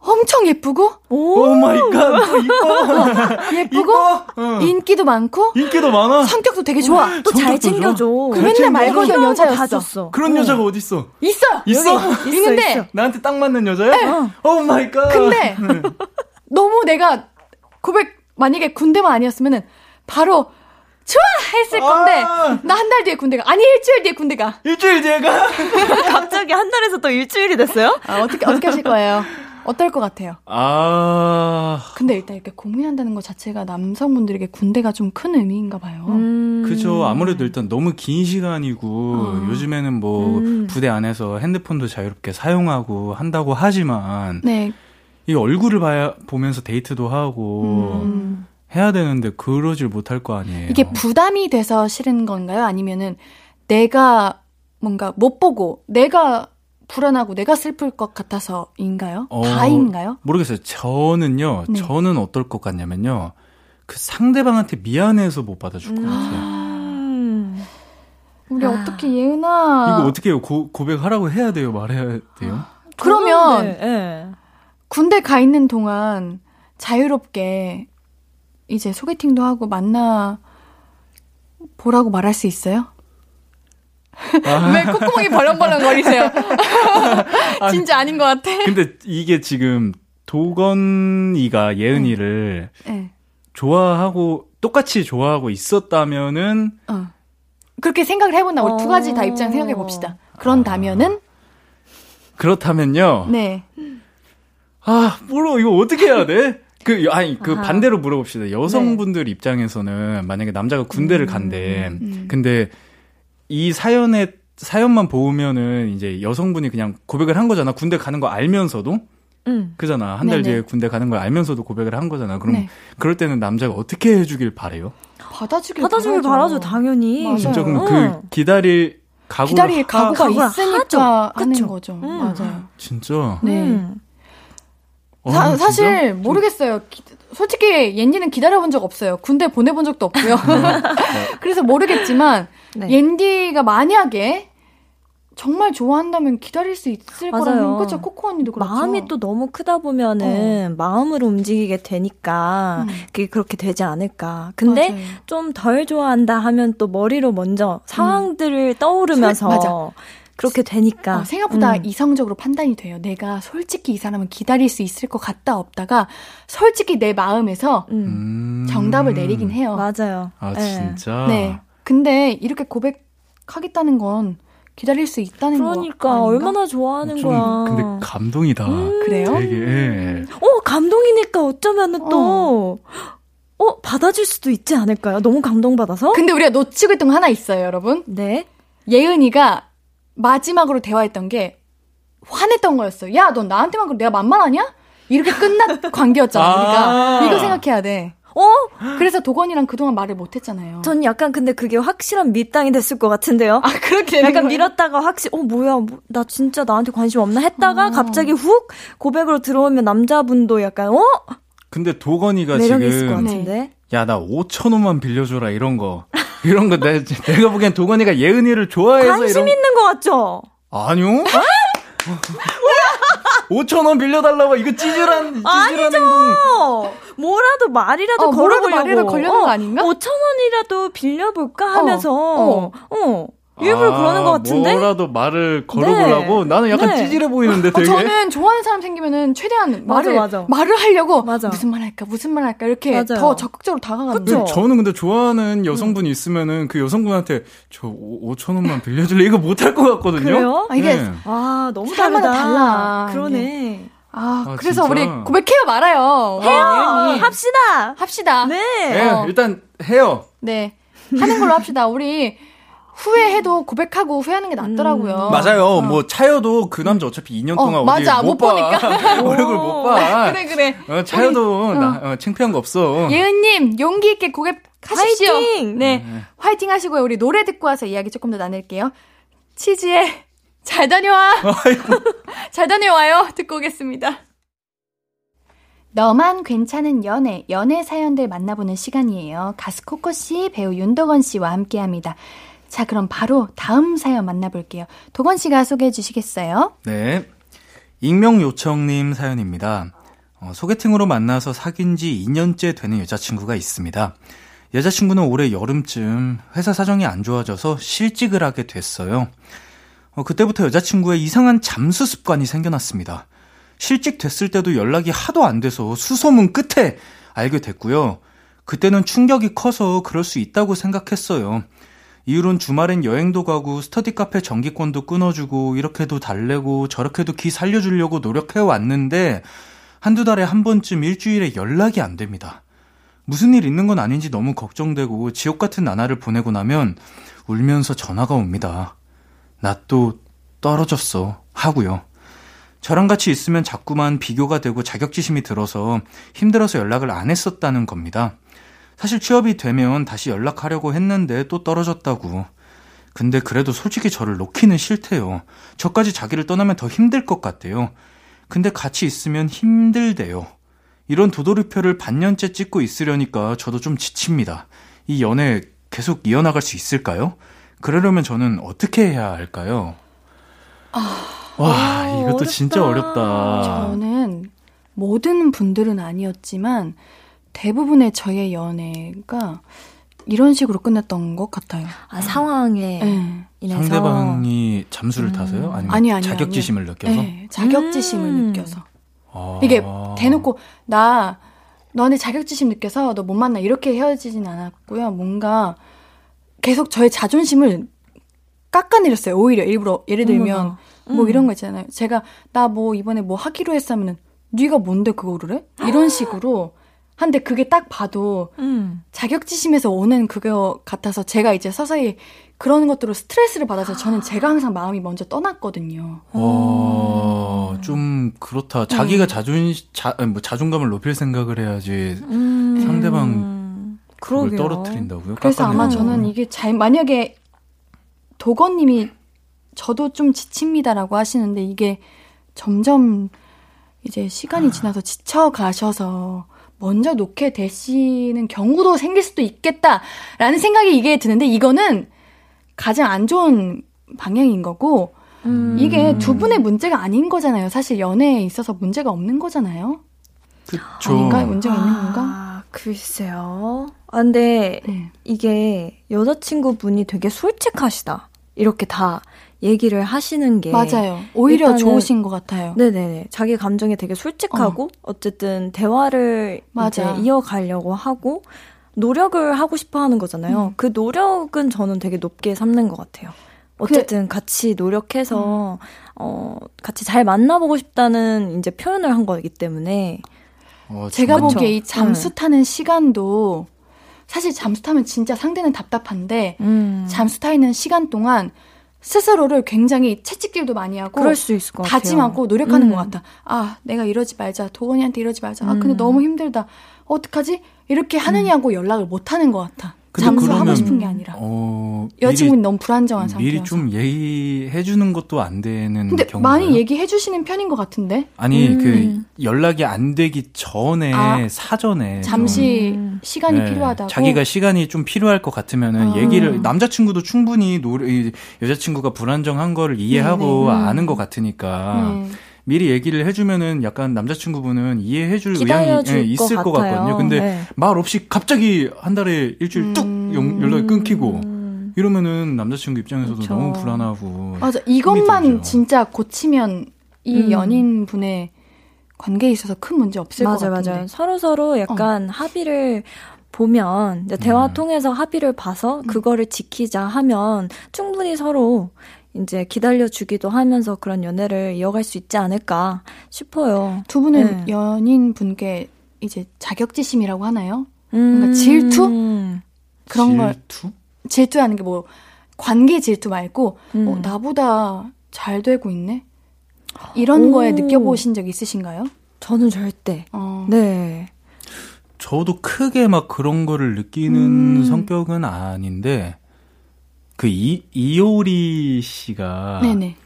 엄청 예쁘고, 오. 오 마이 갓. 또 이뻐. (laughs) 예쁘고, 어. 인기도 많고, 인기도 많아. 성격도 되게 좋아. 또 잘? 챙겨줘. 그 맨날 말 걸던 여자였어. 그런 여자가 어디 있어? 있어! 있어? 있는데. 나한테 딱 맞는 여자야? Oh my God. 근데, 너무 내가 고백, 만약에 군대만 아니었으면은, 바로, 좋아! 했을 건데, 아. 나한 달 뒤에 군대가, 아니, 일주일 뒤에 군대가. 일주일 뒤에 가. (laughs) 갑자기 한 달에서 또 일주일이 됐어요? 아, 어떻게, 어떻게 하실 거예요? 어떨 것 같아요? 아. 근데 일단 이렇게 고민한다는 것 자체가 남성분들에게 군대가 좀 큰 의미인가 봐요. 음. 그죠. 아무래도 일단 너무 긴 시간이고 아. 요즘에는 뭐 음. 부대 안에서 핸드폰도 자유롭게 사용하고 한다고 하지만 네. 이 얼굴을 봐야 보면서 데이트도 하고 음. 해야 되는데 그러질 못할 거 아니에요. 이게 부담이 돼서 싫은 건가요? 아니면은 내가 뭔가 못 보고 내가 불안하고 내가 슬플 것 같아서인가요? 어, 다인가요? 모르겠어요. 저는요. 네. 저는 어떨 것 같냐면요. 그 상대방한테 미안해서 못 받아줄 것 같아요. 음. 우리 아. 어떻게 예은아? 이거 어떻게 해요? 고, 고백하라고 해야 돼요? 말해야 돼요? 그러면 네, 네. 군대 가 있는 동안 자유롭게 이제 소개팅도 하고 만나 보라고 말할 수 있어요? (laughs) 왜 콧구멍이 벌렁벌렁 거리세요? (laughs) 진짜 아닌 것 같아. 근데 이게 지금 도건이가 예은이를 네. 좋아하고 똑같이 좋아하고 있었다면은 어. 그렇게 생각을 해본다. 우리 두 가지 다 어. 입장 생각해 봅시다. 그런다면은 그렇다면요. 네. 아, 뭐로 이거 어떻게 해야 돼? 그 아니 그 아하. 반대로 물어봅시다. 여성분들 입장에서는 만약에 남자가 군대를 간대. 음. 근데 이 사연의 사연만 보면은 이제 여성분이 그냥 고백을 한 거잖아. 군대 가는 거 알면서도 음. 그잖아. 한달 네네. 뒤에 군대 가는 걸 알면서도 고백을 한 거잖아. 그럼 네. 그럴 때는 남자가 어떻게 해주길 바래요? 받아주길 받아주길 바라죠, 당연히. 맞아요. 진짜 그럼 응. 그 기다릴 각오를 기다릴 하- 각오가 각오를 있으니까 하죠. 하는 그쵸? 거죠. 음. 맞아요. 진짜 네. 음. 어, 사, 진짜? 사실 모르겠어요. 기- 솔직히 옌디는 기다려본 적 없어요. 군대 보내본 적도 없고요. (laughs) 그래서 모르겠지만 네. 옌디가 만약에 정말 좋아한다면 기다릴 수 있을 맞아요. 거라는 그렇죠. 코코 언니도 그렇죠. 마음이 또 너무 크다 보면은 마음으로 움직이게 되니까 음. 그게 그렇게 되지 않을까. 근데. 좀 덜 좋아한다 하면 또 머리로 먼저 상황들을 떠오르면서 음. 그렇게 되니까 어, 생각보다 음. 이성적으로 판단이 돼요. 내가 솔직히 이 사람은 기다릴 수 있을 것 같다 없다가 솔직히 내 마음에서 음, 음. 정답을 내리긴 해요. 맞아요. 아, 네. 진짜? 네. 근데 이렇게 고백하겠다는 건 기다릴 수 있다는 거 그러니까? 얼마나 좋아하는 좀, 거야. 근데 감동이다. 그래요? 되게, 예. 어 감동이니까 어쩌면은 또 어, 받아줄 수도 있지 않을까요? 너무 감동받아서? 근데 우리가 놓치고 있던 거 하나 있어요, 여러분. 네. 예은이가 마지막으로 대화했던 게 화냈던 거였어. 야, 넌 나한테만 그래. 내가 만만하냐? 이렇게 끝난 (laughs) 관계였잖아, 아. 우리가. 이거 생각해야 돼. 어? 그래서 도건이랑 그동안 말을 못 했잖아요. 전 약간 근데 그게 확실한 밀당이 됐을 것 같은데요. 아, 그렇게 약간 거예요? 밀었다가 확실, 어, 뭐야, 뭐, 나 진짜 나한테 관심 없나 했다가 어. 갑자기 훅 고백으로 들어오면 남자분도 약간, 어? 근데 도건이가 매력이 있을 것 지금, 같은데. 야, 나 5천 원만 빌려줘라, 이런 거. 이런 거, 내, 내가 보기엔 도건이가 예은이를 좋아해서 관심 이런. 있는 것 같죠? 아니요? 5천 원 빌려달라고 이거 찌질한, 찌질한 행동. 어, 뭐라도 말이라도 어, 걸어보려고. 말이라도 걸려는 거 아닌가? 5천 원이라도 빌려볼까 하면서, 어, 어, 일부러 아, 그러는 것 같은데? 뭐라도 말을 걸어보려고? 네. 나는 약간 네. 찌질해 보이는데 어, 되게. 저는 좋아하는 사람 생기면은 최대한 맞아, 말을 맞아. 말을 하려고 맞아. 무슨 말 할까 무슨 말 할까 이렇게 맞아요. 더 적극적으로 다가가는. 저는 근데 좋아하는 여성분이 있으면은 그 여성분한테 저 5천 원만 빌려줄래? 이거 못할 것 같거든요. 그래요? 아, 이게 네. 아, 너무 다르다. 달라, 그러네. 아, 아, 그래서 진짜? 우리 고백해요 말아요. 해요! 예은이. 합시다! 합시다. 네. 네, 어. 일단 해요. 네. 하는 걸로 합시다. 우리 후회해도 고백하고 후회하는 게 낫더라고요. 맞아요. 어. 뭐 차여도 그 남자 어차피 2년 어, 동안 맞아. 어디 못 봐. 보니까. (laughs) 얼굴 못 봐. (laughs) 그래 그래. 어, 차여도 나 어, 창피한 거 없어. 예은님 용기 있게 고백 하십시오. 화이팅! 네, 화이팅 하시고요. 우리 노래 듣고 와서 이야기 조금 더 나눌게요. 치즈의 잘 다녀와. (laughs) 잘 다녀와요. 듣고 오겠습니다. 너만 괜찮은 연애, 연애 사연들 만나보는 시간이에요. 가수 코코 씨, 배우 윤덕원 씨와 함께 합니다. 자, 그럼 바로 다음 사연 만나볼게요. 도건 씨가 소개해 주시겠어요? 네. 익명 요청님 사연입니다. 어, 소개팅으로 만나서 사귄 지 2년째 되는 여자친구가 있습니다. 여자친구는 올해 여름쯤 회사 사정이 안 좋아져서 실직을 하게 됐어요. 어, 그때부터 여자친구의 이상한 잠수 습관이 생겨났습니다. 실직 됐을 때도 연락이 하도 안 돼서 수소문 끝에 알게 됐고요. 그때는 충격이 커서 그럴 수 있다고 생각했어요. 이후론 주말엔 여행도 가고 스터디 카페 정기권도 끊어주고 이렇게도 달래고 저렇게도 기 살려주려고 노력해 왔는데 한두 달에 한 번쯤 일주일에 연락이 안 됩니다. 무슨 일 있는 건 아닌지 너무 걱정되고 지옥 같은 나날을 보내고 나면 울면서 전화가 옵니다. 나 또 떨어졌어 하고요. 저랑 같이 있으면 자꾸만 비교가 되고 자격지심이 들어서 힘들어서 연락을 안 했었다는 겁니다. 사실 취업이 되면 다시 연락하려고 했는데 또 떨어졌다고. 근데 그래도 솔직히 저를 놓기는 싫대요. 저까지 자기를 떠나면 더 힘들 것 같대요. 근데 같이 있으면 힘들대요. 이런 도돌이표를 반년째 찍고 있으려니까 저도 좀 지칩니다. 이 연애 계속 이어나갈 수 있을까요? 그러려면 저는 어떻게 해야 할까요? 와, 어, 이것도 진짜 어렵다. 어렵다. 저는 모든 분들은 아니었지만 대부분의 저의 연애가 이런 식으로 끝났던 것 같아요. 아, 상황에 네. 인해서. 상대방이 잠수를 타서요? 아니면 아니, 아니, 자격지심을 느껴서? 네, 자격지심을 음. 느껴서. 아. 이게 대놓고 나 너네 자격지심 느껴서 너 못 만나 이렇게 헤어지진 않았고요. 뭔가 계속 저의 자존심을 깎아내렸어요. 오히려 일부러 예를 들면. 뭐 음. 이런 거 있잖아요. 제가 나 뭐 이번에 뭐 하기로 했으면은 네가 뭔데 그거를 해? 이런 (gasps) 식으로 한데 그게 딱 봐도 음. 자격지심에서 오는 그거 같아서 제가 이제 서서히 그런 것들로 스트레스를 받아서 저는 제가 항상 마음이 먼저 떠났거든요. 와, 좀 그렇다. 자기가 자존 자, 뭐 자존감을 높일 생각을 해야지 음. 상대방 그걸. 떨어뜨린다고요? 그래서 아마. 저는 이게 잘 만약에 도건님이 저도 좀 지칩니다라고 하시는데 이게 점점 이제 시간이 지나서 지쳐 가셔서 먼저 놓게 되시는 경우도 생길 수도 있겠다라는 생각이 이게 드는데 이거는 가장 안 좋은 방향인 거고 음. 이게 두 분의 문제가 아닌 거잖아요. 사실 연애에 있어서 문제가 없는 거잖아요. 그쵸. 아닌가? 문제가 있는 건가? 아, 글쎄요. 아, 근데 네. 이게 여자친구분이 되게 솔직하시다. 이렇게 다 얘기를 하시는 게 맞아요. 오히려 좋으신 것 같아요. 네네. 자기 감정에 되게 솔직하고 어. 쨌든 대화를 맞아. 이제 이어가려고 하고 노력을 하고 싶어 하는 거잖아요. 음. 그 노력은 저는 되게 높게 삼는 것 같아요. 어쨌든 그, 같이 노력해서 음. 어 같이 잘 만나보고 싶다는 이제 표현을 한 거기 때문에 어, 제가 보기에 이 잠수 네. 타는 시간도 사실 잠수 타면 진짜 상대는 답답한데 음. 잠수 타 있는 시간 동안 스스로를 굉장히 채찍질도 많이 하고 그럴 수 있을 것 다짐하고 노력하는 음. 것 같다. 아, 내가 이러지 말자. 도원이한테 이러지 말자. 아, 근데 음. 너무 힘들다. 어떡하지? 이렇게 하느냐고 음. 연락을 못 하는 것 같아. 잠수하고 싶은 게 아니라. 어, 여자친구는 너무 불안정한 상태여서. 미리 좀 얘기해 주는 것도 안 되는 근데 경우가 많이 얘기해 주시는 편인 것 같은데. 아니 음. 그 연락이 안 되기 전에 아, 사전에 잠시 음. 시간이 네, 필요하다고. 자기가 시간이 좀 필요할 것 같으면은 아. 얘기를 남자친구도 충분히 노래 여자친구가 불안정한 거를 이해하고 네네. 음. 아는 것 같으니까. 네. 미리 얘기를 해주면은 약간 남자친구분은 이해해줄 의향이 예, 있을 것, 것 같거든요. 근데 네. 말 없이 갑자기 한 달에 일주일 뚝 음... 연락이 끊기고 이러면은 남자친구 입장에서도 그쵸. 너무 불안하고. 맞아. 이것만 진짜 고치면 이 음. 연인분의 관계에 있어서 큰 문제 없을 맞아, 것 같은데. 맞아요. 서로 서로 약간 어. 합의를 보면 대화 음. 통해서 합의를 봐서 음. 그거를 지키자 하면 충분히 서로 이제 기다려주기도 하면서 그런 연애를 이어갈 수 있지 않을까 싶어요. 두 분은 네. 연인 분께 이제 자격지심이라고 하나요? 음... 뭔가 질투? 그런 질투? 걸. 질투하는 게 뭐, 관계 질투 말고, 어, 음. 어, 나보다 잘 되고 있네? 이런 오. 거에 느껴보신 적 있으신가요? 저는 절대. 어. 네. 저도 크게 막 그런 거를 느끼는 음. 성격은 아닌데, 그 이, 이효리 씨가 네네.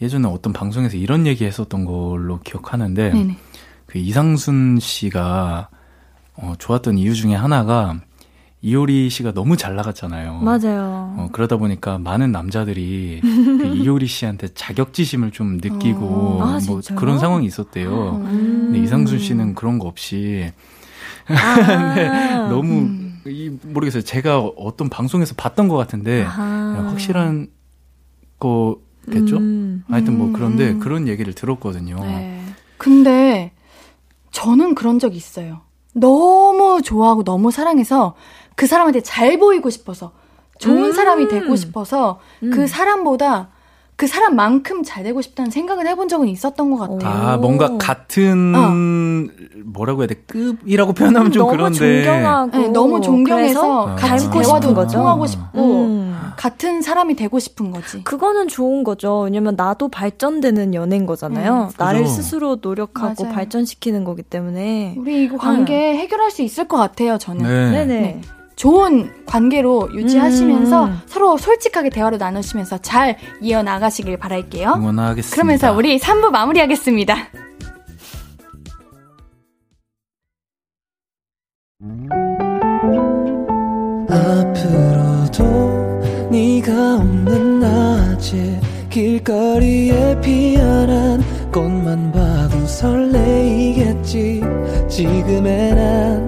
예전에 어떤 방송에서 이런 얘기 했었던 걸로 기억하는데 네네. 그 이상순 씨가 어, 좋았던 이유 중에 하나가 이효리 씨가 너무 잘 나갔잖아요. 맞아요. 어, 그러다 보니까 많은 남자들이 그 (laughs) 이효리 씨한테 자격지심을 좀 느끼고 어. 아, 뭐 그런 상황이 있었대요. 음. 근데 이상순 씨는 그런 거 없이 아. (laughs) 네, 너무 음. 이 모르겠어요. 제가 어떤 방송에서 봤던 것 같은데 아하. 확실한 거겠죠. 음. 하여튼 뭐 그런데 음. 그런 얘기를 들었거든요. 네. 근데 저는 그런 적이 있어요. 너무 좋아하고 너무 사랑해서 그 사람한테 잘 보이고 싶어서 좋은 음. 사람이 되고 싶어서 그 음. 사람보다 그 사람만큼 잘 되고 싶다는 생각을 해본 적은 있었던 것 같아요. 아, 뭔가 같은 어. 뭐라고 해야 돼? 급이라고 표현하면 좀 너무 그런데 존경하고 네, 너무 존경해서 같이 대화도 거죠. 통하고 싶고 음. 같은 사람이 되고 싶은 거지. 그거는 좋은 거죠. 왜냐면 나도 발전되는 연애인 거잖아요. 음. 나를 그죠. 스스로 노력하고 맞아요. 발전시키는 거기 때문에 우리 이거 관계 음. 해결할 수 있을 것 같아요. 저는. 네. 네네. 네. 좋은 관계로 유지하시면서 음. 서로 솔직하게 대화를 나누시면서 잘 이어나가시길 바랄게요. 응원하겠습니다. 그러면서 우리 3부 마무리하겠습니다. 앞으로도 네가 없는 낮에 길거리에 피어난 꽃만 봐도 설레이겠지 지금의 난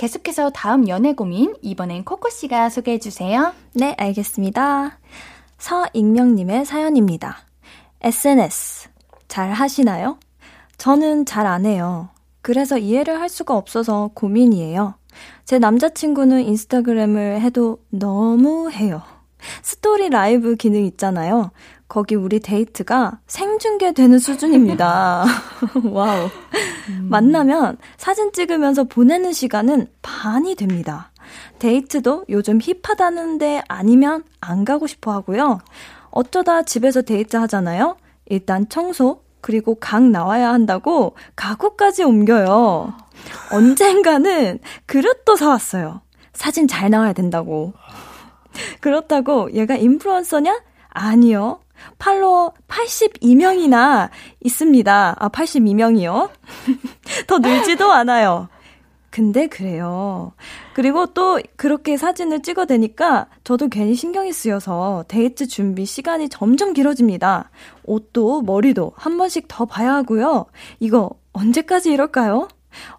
계속해서 다음 연애 고민 이번엔 코코 씨가 소개해 주세요. 네, 알겠습니다. 서익명님의 사연입니다. SNS 잘 하시나요? 저는 잘 안 해요. 그래서 이해를 할 수가 없어서 고민이에요. 제 남자친구는 인스타그램을 해도 너무 해요. 스토리 라이브 기능 있잖아요. 거기 우리 데이트가 생중계되는 수준입니다. (laughs) Wow. 음. 만나면 사진 찍으면서 보내는 시간은 반이 됩니다. 데이트도 요즘 hip하다는 데 아니면 안 가고 싶어 하고요. 어쩌다 집에서 데이트 하잖아요. 일단 청소, 그리고 각 나와야 한다고 가구까지 옮겨요. 언젠가는 그릇도 사왔어요. 사진 잘 나와야 된다고. 그렇다고 얘가 인플루언서냐? 아니요. 팔로워 82명이나 있습니다. 아, 82명이요? (laughs) 더 늘지도 않아요. 근데 그래요. 그리고 또 그렇게 사진을 찍어대니까 저도 괜히 신경이 쓰여서 데이트 준비 시간이 점점 길어집니다. 옷도 머리도 한 번씩 더 봐야 하고요. 이거 언제까지 이럴까요?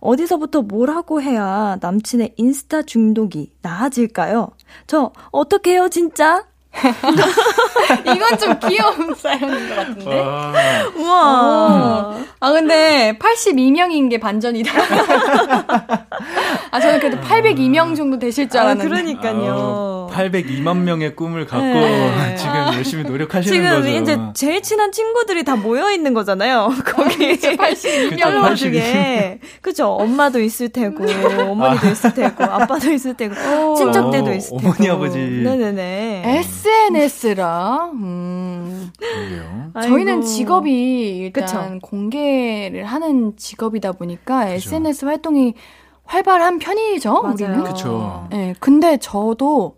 어디서부터 뭘 하고 해야 남친의 인스타 중독이 나아질까요? 저 어떻게 해요, 진짜? (laughs) 이건 좀 귀여운 사연인 것 같은데. 우와. 어. 아, 근데 82명인 게 반전이다. (laughs) 아, 저는 그래도 802명 정도 되실 줄 아, 알았는데. 아, 그러니까요. 802만 명의 꿈을 갖고 네. 지금 열심히 노력하시는 지금 거죠. 지금 이제 제일 친한 친구들이 다 모여 있는 거잖아요. (laughs) 거기 82명 중에. 그죠? 엄마도 있을 테고, 어머니도 아. 있을 테고, 아빠도 있을 테고, 친척들도 있을 테고. 어머니 아버지. 네네네. SNS라. 음. 그러게요. 저희는 직업이 일단 그쵸? 공개를 하는 직업이다 보니까 그쵸. SNS 활동이 활발한 편이죠. 맞아요. 우리는. 그렇죠. 네, 근데 저도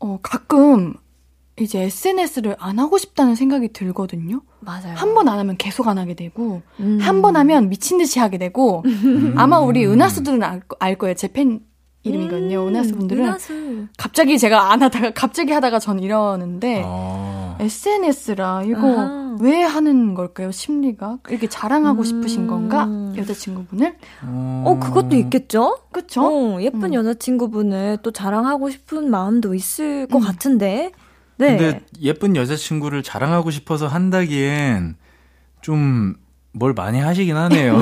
어 가끔 이제 SNS를 안 하고 싶다는 생각이 들거든요. 맞아요. 한 번 안 하면 계속 안 하게 되고, 음. 한번 하면 미친 듯이 하게 되고, 음. 아마 우리 은하수들은 알, 알 거예요. 제 팬 이름이거든요. 음, 은하수 분들은. 은하수. 갑자기 제가 안 하다가 갑자기 하다가 전 이러는데 아. SNS라 이거 아하. 왜 하는 걸까요? 심리가 이렇게 자랑하고 음. 싶으신 건가? 여자친구분을? 어, 어 그것도 있겠죠? 그쵸? 어, 예쁜 음. 여자친구분을 또 자랑하고 싶은 마음도 있을 것 음. 같은데. 네. 근데 예쁜 여자친구를 자랑하고 싶어서 한다기엔 좀 뭘 많이 하시긴 하네요.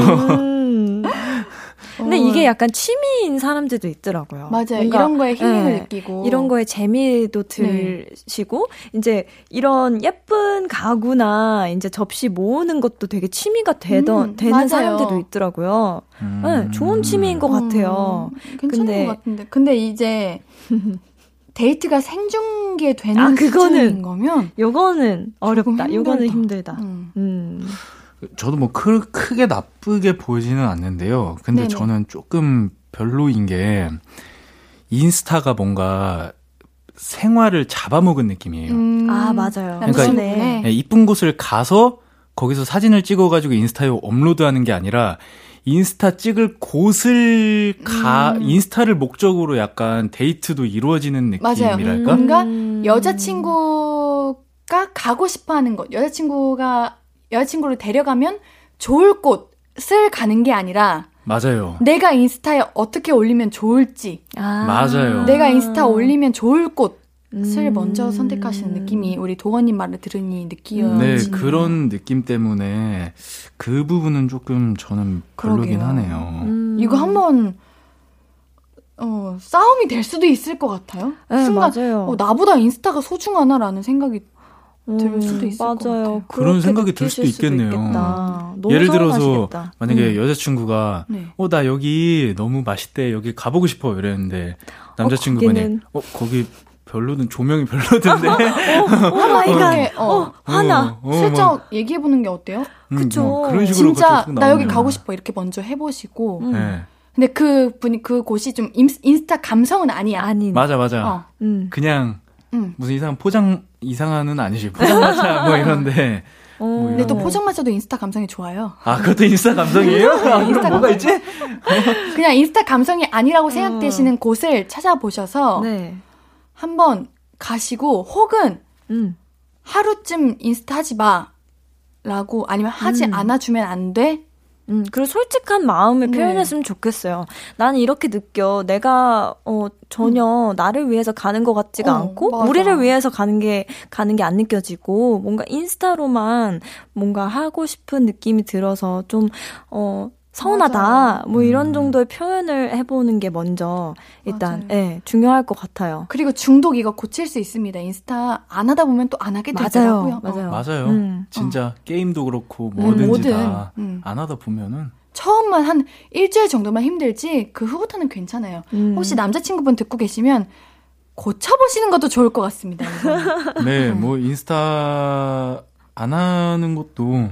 음. 근데 어. 이게 약간 취미인 사람들도 있더라고요. 맞아요. 이런 거에 힐링을 네, 느끼고 이런 거에 재미도 네. 들시고 네. 이제 이런 예쁜 가구나 이제 접시 모으는 것도 되게 취미가 되던 음, 되는 맞아요. 사람들도 있더라고요. 음. 네, 좋은 취미인 것 같아요. 음, 괜찮은 근데, 것 같은데. 근데 이제 (laughs) 데이트가 생중계되는 아, 그거는 거면 요거는 어렵다. 요거는 힘들다. 음. 음. 저도 뭐 크, 크게 나쁘게 보이지는 않는데요. 근데 네네. 저는 조금 별로인 게 인스타가 뭔가 생활을 잡아먹은 느낌이에요. 음, 아, 맞아요. 그러니까 네. 이쁜 곳을 가서 거기서 사진을 찍어가지고 인스타에 업로드하는 게 아니라 인스타 찍을 곳을 가 음. 인스타를 목적으로 약간 데이트도 이루어지는 느낌이랄까? 뭔가 음. 여자친구가 가고 싶어하는 곳, 여자친구가 여자친구를 데려가면 좋을 곳을 가는 게 아니라 맞아요. 내가 인스타에 어떻게 올리면 좋을지. 아. 맞아요. 내가 인스타 올리면 좋을 곳 을 음. 먼저 선택하시는 느낌이 우리 도원님 말을 들으니 느끼어지네요. 네, 그런 느낌 때문에 그 부분은 조금 저는 별로긴. 하네요. 음. 이거 한번 어, 싸움이 될 수도 있을 것 같아요. 네, 순간 맞아요. 어, 나보다 인스타가 소중하나라는 생각이 들 수도 있을 맞아요. 것 같아요. 그런 생각이 들 수도 있겠네요. 음. 예를 들어서 만약에 음. 여자친구가 네. 어나 여기 너무 맛있대 여기 가보고 싶어 이랬는데 남자친구분이 어, 어 거기 별로든 조명이 별로던데. (laughs) 하나 이렇게 어, 하나 어, 슬쩍 어, 얘기해 보는 게 어때요? 음, 그쵸. 뭐 그런 식으로 진짜 나 여기 가고 싶어 이렇게 먼저 해보시고. 음. 네. 근데 그 분이 그 곳이 좀 인스타 감성은 아니야. 아닌. 맞아 맞아. 어. 음. 그냥 음. 무슨 이상 포장 이상한은 아니지. 포장마차 뭐 이런데. 어. 뭐 근데 또 포장마차도 인스타 감성이 좋아요. 아, 그것도 인스타 감성이에요? 네, 아, 인스타 뭐가 있지? 그냥 인스타 감성이 아니라고 생각되시는 어. 곳을 찾아보셔서 네. 한번 가시고 혹은 음. 하루쯤 인스타 하지 마. 라고 아니면 하지 음. 않아 주면 안 돼? 음, 그리고 솔직한 마음을 네. 표현했으면 좋겠어요. 나는 이렇게 느껴. 내가 어 전혀 음. 나를 위해서 가는 것 같지가 어, 않고 맞아. 우리를 위해서 가는 게 가는 게 안 느껴지고 뭔가 인스타로만 뭔가 하고 싶은 느낌이 들어서 좀 어 서운하다. 맞아. 뭐 이런 음. 정도의 표현을 해보는 게 먼저 일단 예, 중요할 것 같아요. 그리고 중독 이거 고칠 수 있습니다. 인스타 안 하다 보면 또 안 하게 되더라고요. 맞아요. 맞아요. 음. 진짜 어. 게임도 그렇고 뭐든지 음, 뭐든. 다안 음. 하다 보면은 처음만 한 일주일 정도만 힘들지 그 후부터는 괜찮아요. 음. 혹시 남자친구분 듣고 계시면 고쳐보시는 것도 좋을 것 같습니다. (laughs) 네, 뭐 인스타 안 하는 것도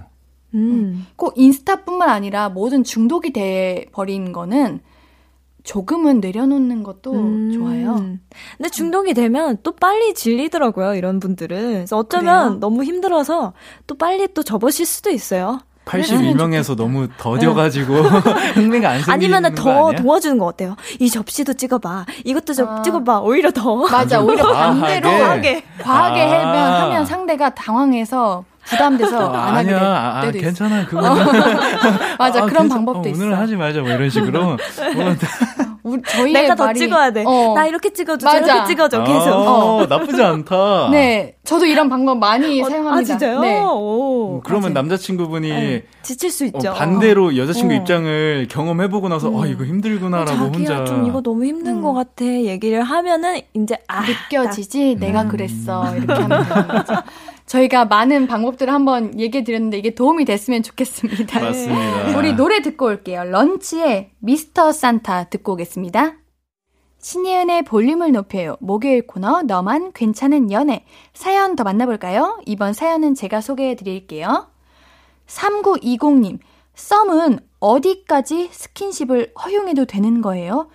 음. 꼭 인스타뿐만 아니라 모든 중독이 돼 버린 거는 조금은 내려놓는 것도 음. 좋아요. 근데 중독이 되면 또 빨리 질리더라고요, 이런 분들은. 그래서 어쩌면 그래요? 너무 힘들어서 또 빨리 또 접으실 수도 있어요. 82명에서 너무 더뎌가지고 (laughs) 흥미가 안 생기는 아니면은 더 도와주는 거 어때요? 이 접시도 찍어봐. 이것도 좀 아. 찍어봐. 오히려 더 맞아. 오히려 (laughs) 반대로 과하게 과하게 아. 하면 하면 상대가 당황해서 부담돼서 아, 안 하게 될 아, 때도 있어. 괜찮아. 그거 (laughs) 맞아. 아, 그런 괜찮, 방법도 어, 있어. 오늘 하지 말자. 뭐 이런 식으로. 뭐. 우리, 저희 내가 말이, 더 찍어야 돼. 어. 나 이렇게 찍어줘. 맞아. 이렇게 찍어줘. 계속. 어, 어. 나쁘지 않다. (laughs) 네. 저도 이런 방법 많이 어, 사용합니다. 아, 진짜요? 네. 오, 그러면 맞아요. 남자친구분이 네. 지칠 수 있죠. 어, 반대로 여자친구 어. 입장을 경험해보고 나서 음. 아 이거 힘들구나라고 어, 혼자 좀 이거 너무 힘든 음. 것 같아 얘기를 하면은 이제 아 느껴지지 딱. 내가 음. 그랬어 이렇게 하면 되는 거죠. 저희가 많은 방법들을 한번 얘기해 드렸는데 이게 도움이 됐으면 좋겠습니다. 맞습니다. (laughs) 우리 노래 듣고 올게요. 런치의 미스터 산타 듣고 오겠습니다. 신예은의 볼륨을 높여요. 목요일 코너 너만 괜찮은 연애. 사연 더 만나볼까요? 이번 사연은 제가 소개해 드릴게요. 3920님, 썸은 어디까지 스킨십을 허용해도 되는 거예요?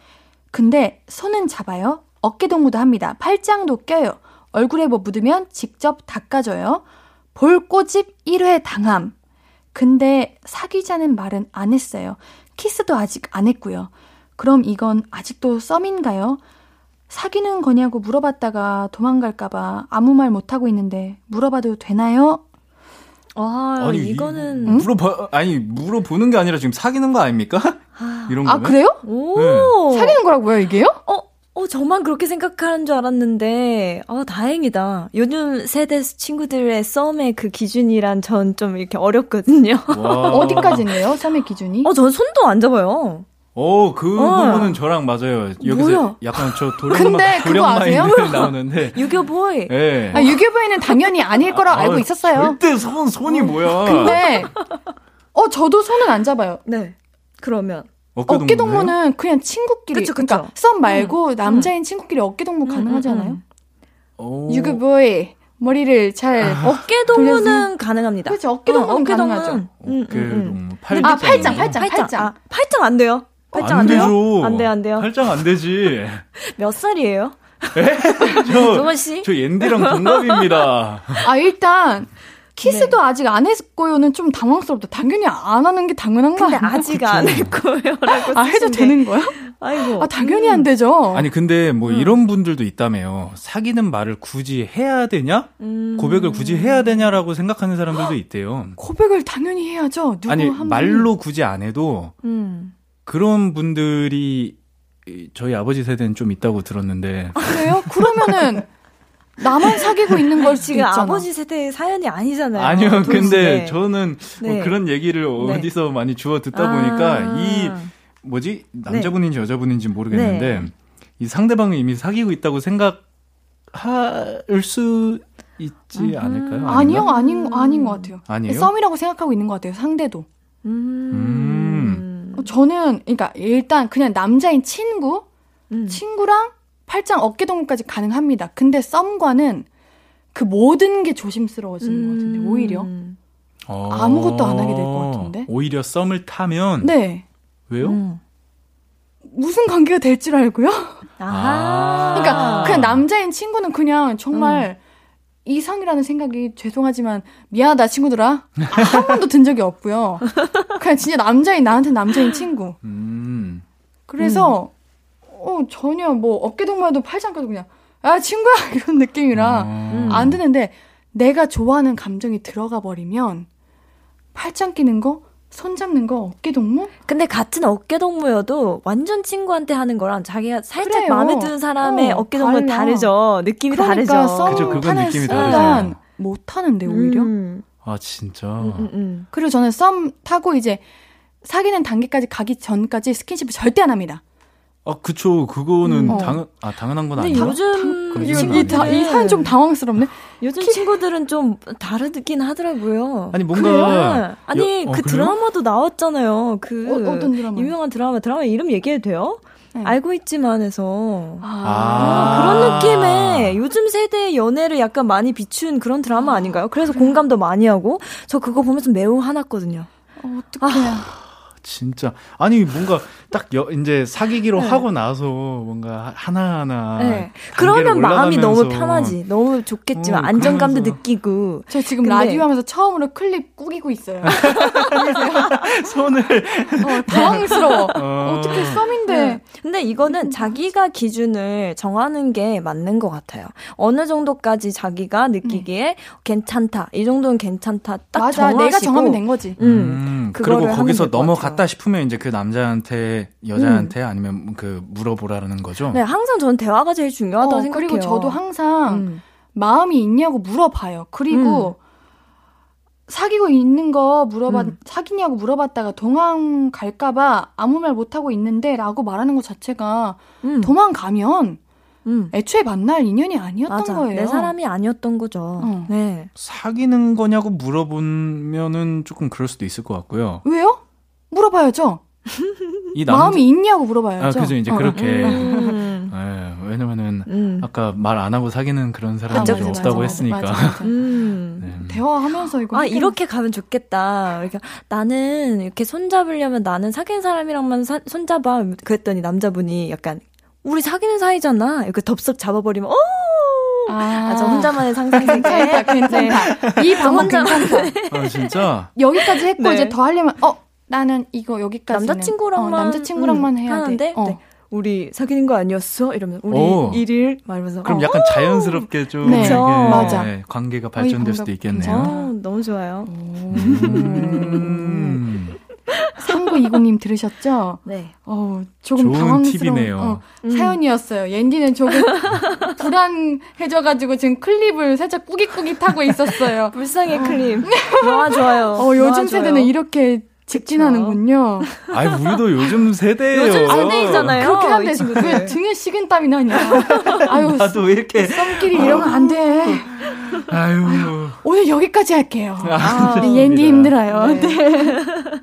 근데 손은 잡아요? 어깨 동무도 합니다. 팔짱도 껴요. 얼굴에 뭐 묻으면 직접 닦아줘요. 볼꼬집 1회 당함. 근데 사귀자는 말은 안 했어요. 키스도 아직 안 했고요. 그럼 이건 아직도 썸인가요? 사귀는 거냐고 물어봤다가 도망갈까봐 아무 말 못하고 있는데 물어봐도 되나요? 아, 아니, 이거는. 응? 물어봐, 아니, 물어보는 게 아니라 지금 사귀는 거 아닙니까? 아, 이런 거. 아, 그래요? 오. 네. 사귀는 거라고요, 이게요? 어, 어, 저만 그렇게 생각하는 줄 알았는데, 아, 다행이다. 요즘 세대 친구들의 썸의 그 기준이란 전 좀 이렇게 어렵거든요. (laughs) 어디까지네요, 썸의 기준이? 어, 전 손도 안 잡아요. 어, 그 어. 부분은 저랑 맞아요. 여기서 뭐야? 약간 저 도령 도령 마인드 나오는데. (laughs) 유교보이. 네. 아, 유교보이는 당연히 아닐 거라 고 아, 알고 있었어요. 절대 손 손이 어. 뭐야? 근데 어 저도 손은 안 잡아요. 네. 그러면 어깨 동무는 그냥 친구끼리 그쵸, 그쵸. 그러니까 썸 말고 음. 남자인 친구끼리 어깨 동무 음, 가능하지 음, 않아요? 유교보이 머리를 잘 아. 어깨 동무는 가능합니다. 그렇죠. 어깨 동무는 어, 가능하죠. 어깨 동무. 팔짱. 아, 팔짱, 팔짱, 팔짱. 아, 팔짱 안 돼요. 팔짱 안, 안 돼요? 되죠. 안 돼요, 안 돼요. 팔짱 안 되지. (laughs) 몇 살이에요? 에? 저, 씨? 저 옌디랑 동갑입니다. 아, 일단, 키스도 네. 아직 안 했고요는 좀 당황스럽다. 당연히 안 하는 게 당연한 거 아니에요? 아직 안 했고요라고. (laughs) 아, 해도 되는 거야? 아이고. 아, 당연히 음. 안 되죠. 아니, 근데 뭐 음. 이런 분들도 있다며요. 사귀는 말을 굳이 해야 되냐? 음. 고백을 굳이 해야 되냐라고 생각하는 사람들도 있대요. (gasps) 고백을 당연히 해야죠. 누구 아니, 말로 굳이 안 해도 음. 그런 분들이 저희 아버지 세대는 좀 있다고 들었는데. 아, 그래요? 그러면은 (laughs) 나만 사귀고 있는 걸 (laughs) 지금 있잖아. 아버지 세대의 사연이 아니잖아요. 아니요, 근데 저는 뭐 네. 뭐 그런 얘기를 네. 어디서 많이 주워 듣다 아~ 보니까 이 뭐지 남자분인지 네. 여자분인지 모르겠는데 네. 이 상대방을 이미 사귀고 있다고 생각할 수 있지 음. 않을까요? 아니요, 아닌 아닌 것 같아요. 아니에요? 썸이라고 생각하고 있는 것 같아요. 상대도. 음. 음. 저는 그러니까 일단 그냥 남자인 친구, 음. 친구랑 팔짱 어깨 동무까지 가능합니다. 근데 썸과는 그 모든 게 조심스러워지는 음. 것 같은데 음. 오히려 어. 아무것도 안 하게 될 것 같은데. 오히려 썸을 타면 네. 왜요? 음. 무슨 관계가 될 줄 알고요? 아. 그러니까 그냥 남자인 친구는 그냥 정말 음. 이성이라는 생각이 죄송하지만 미안하다 친구들아 한 번도 든 적이 없고요. 그냥 진짜 남자인 나한테 남자인 친구. 음. 그래서 어, 전혀 뭐 어깨 동무도 팔짱 껴도 그냥 아 친구야 (laughs) 이런 느낌이라 음. 안 드는데 내가 좋아하는 감정이 들어가 버리면 팔짱 끼는 거, 손 잡는 거 어깨 동무? 근데 같은 어깨 동무여도 완전 친구한테 하는 거랑 자기가 살짝 그래요. 마음에 드는 사람의 어, 깨 동무는 다르죠. 느낌이 그러니까 다르죠. 그죠, 그건 느낌이 다르죠. 못 하는데 오히려. 음. 아 진짜. 음, 음, 음, 그리고 저는 썸 타고 이제 사귀는 단계까지 가기 전까지 스킨십을 절대 안 합니다. 아, 그쵸. 그거는 음. 당연, 아, 당연한 건 아니죠. 요즘, 이, 이, 이 사연 좀 당황스럽네. 요즘 친구들은 좀 다르긴 하더라고요. 아니, 뭔가. 아니, 여, 어, 그 그래요? 드라마도 나왔잖아요. 그. 어, 떤 드라마? 유명한 드라마, 드라마 이름 얘기해도 돼요? 네. 알고 있지만 해서. 아. 아. 그런 느낌의 요즘 세대의 연애를 약간 많이 비춘 그런 드라마 아닌가요? 그래서 공감도 많이 하고. 저 그거 보면서 매우 화났거든요. 어, 어떡해. 아. 진짜. 아니 뭔가 딱 여, 이제 사귀기로 네. 하고 나서 뭔가 하나하나 네. 그러면 마음이 너무 편하지. 너무 좋겠지만 어, 안정감도 그러면서. 느끼고. 저 지금 근데... 라디오 하면서 처음으로 클립 꾸기고 있어요. (laughs) 손을. 어, 당황스러워. 어. 어떻게 썸인데? 네. 근데 이거는 자기가 기준을 정하는 게 맞는 것 같아요. 어느 정도까지 자기가 느끼기에 음. 괜찮다. 이 정도는 괜찮다. 딱 맞아, 정하시고. 내가 정하면 된 거지. 음, 음. 그리고 거기서 넘어갔다 같다 싶으면 이제 그 남자한테 여자한테 음. 아니면 그 물어보라는 거죠. 네, 항상 저는 대화가 제일 중요하다고 어, 생각해요. 그리고 저도 항상 음. 마음이 있냐고 물어봐요. 그리고 음. 사귀고 있는 거 물어봤 음. 사귀냐고 물어봤다가 도망 갈까봐 아무 말 못 하고 있는데라고 말하는 것 자체가 음. 도망가면 음. 애초에 만날 인연이 아니었던 맞아. 거예요. 내 사람이 아니었던 거죠. 어. 네. 사귀는 거냐고 물어보면은 조금 그럴 수도 있을 것 같고요. 왜요? 물어봐야죠. (laughs) 이 남... 마음이 있냐고 물어봐야죠. 아, 그죠. 이제 어. 그렇게. 음. 네, 왜냐면은, 음. 아까 말 안 하고 사귀는 그런 사람이 맞아, 없다고 맞아, 했으니까. (laughs) 맞아, 음. 네. 대화하면서 이거. 아, 이렇게 가면 좋겠다. 그러니까 나는 이렇게 손잡으려면 나는 사귄 사람이랑만 사, 손잡아. 그랬더니 남자분이 약간, 우리 사귀는 사이잖아. 이렇게 덥석 잡아버리면, 어! 아, 아, 저 혼자만의 상상 세계. 괜찮다, 괜찮다. 네. 이 방법 괜찮다. 아, 진짜? 여기까지 했고, 네. 이제 더 하려면, 어, 나는 이거 여기까지 남자친구랑만 어, 남자친구랑만 음, 해야 하는데 돼. 어. 네. 우리 사귀는 거 아니었어? 이러면 우리 오. 1일 말면서 그럼 어. 약간 자연스럽게 좀 네. 이게 맞아. 관계가 발전될 수도 있겠네요. 어, 너무 좋아요. 음. 3920님 들으셨죠? 네. 어, 조금 당황스러운 어, 음. 사연이었어요. 옌디는 조금 (laughs) 불안해져가지고 지금 클립을 살짝 꾸깃꾸깃 하고 있었어요. 불쌍해 클립. 너무 좋아요. 어, 요즘 세대는 이렇게 직진하는군요. 아이, 우리도 요즘 (laughs) 세대예요. 요즘 세대이잖아요. 그렇게 하는데 왜 등에 식은 땀이 나냐. 아유, (laughs) 나도 이렇게 썸끼리 이러면 안 돼. 아유. 오늘 여기까지 할게요. 아, 네, 옌디 힘들어요. 네. 네. (laughs)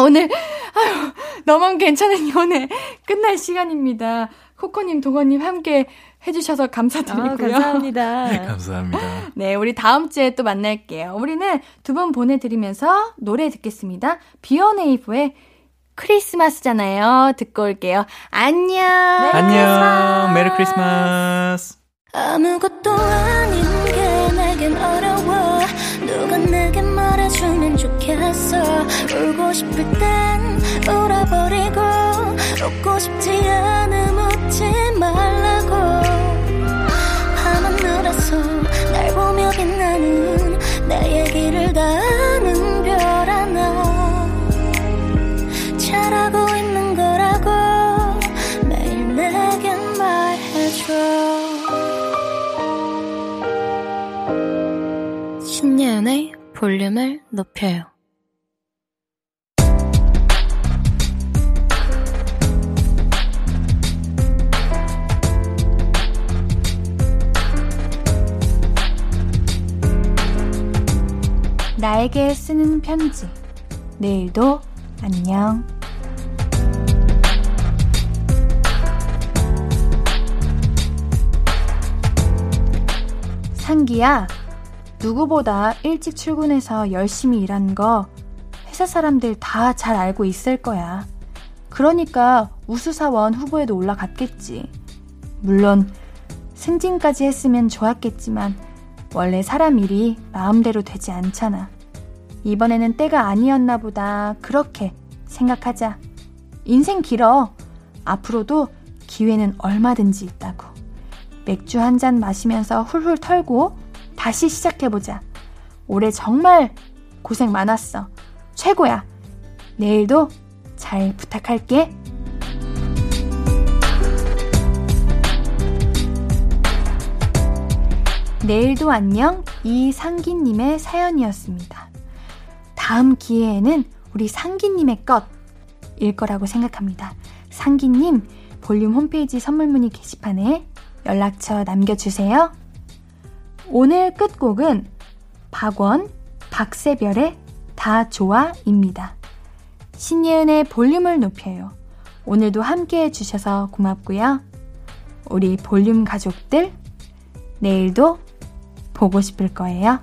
오늘 아유 너만 괜찮은 연애 끝날 시간입니다. 코코님, 동원님 함께 해주셔서 감사드리고요. 아, 감사합니다. (laughs) 네, 감사합니다. 네, 우리 다음 주에 또 만날게요. 우리는 두 분 보내드리면서 노래 듣겠습니다. 비어네이브의 크리스마스잖아요. 듣고 올게요. 안녕. 메리 안녕. 메리 크리스마스. 아무것도 아닌 게 내겐 어려워. 누가 내게 말해주면 좋겠어. 울고 싶을 땐 울어버리고, 웃고 싶지 않음 웃지 말라고. 밤하늘에서 날 보며 빛나는 내 얘기를 다 아는 별 하나. 잘하고 있는 거라고 매일 내겐 말해줘. 신예은의 볼륨을 높여요 나에게 쓰는 편지. 내일도 안녕. 상기야, 누구보다 일찍 출근해서 열심히 일한 거 회사 사람들 다 잘 알고 있을 거야. 그러니까 우수사원 후보에도 올라갔겠지. 물론 승진까지 했으면 좋았겠지만 원래 사람 일이 마음대로 되지 않잖아. 이번에는 때가 아니었나 보다. 그렇게 생각하자. 인생 길어. 앞으로도 기회는 얼마든지 있다고. 맥주 한 잔 마시면서 훌훌 털고 다시 시작해보자. 올해 정말 고생 많았어. 최고야. 내일도 잘 부탁할게. 내일도 안녕 이상기님의 사연이었습니다. 다음 기회에는 우리 상기님의 것일 거라고 생각합니다. 상기님, 볼륨 홈페이지 선물 문의 게시판에 연락처 남겨주세요. 오늘 끝곡은 박원, 박세별의 다 좋아입니다. 신예은의 볼륨을 높여요. 오늘도 함께 해주셔서 고맙고요. 우리 볼륨 가족들, 내일도 보고 싶을 거예요.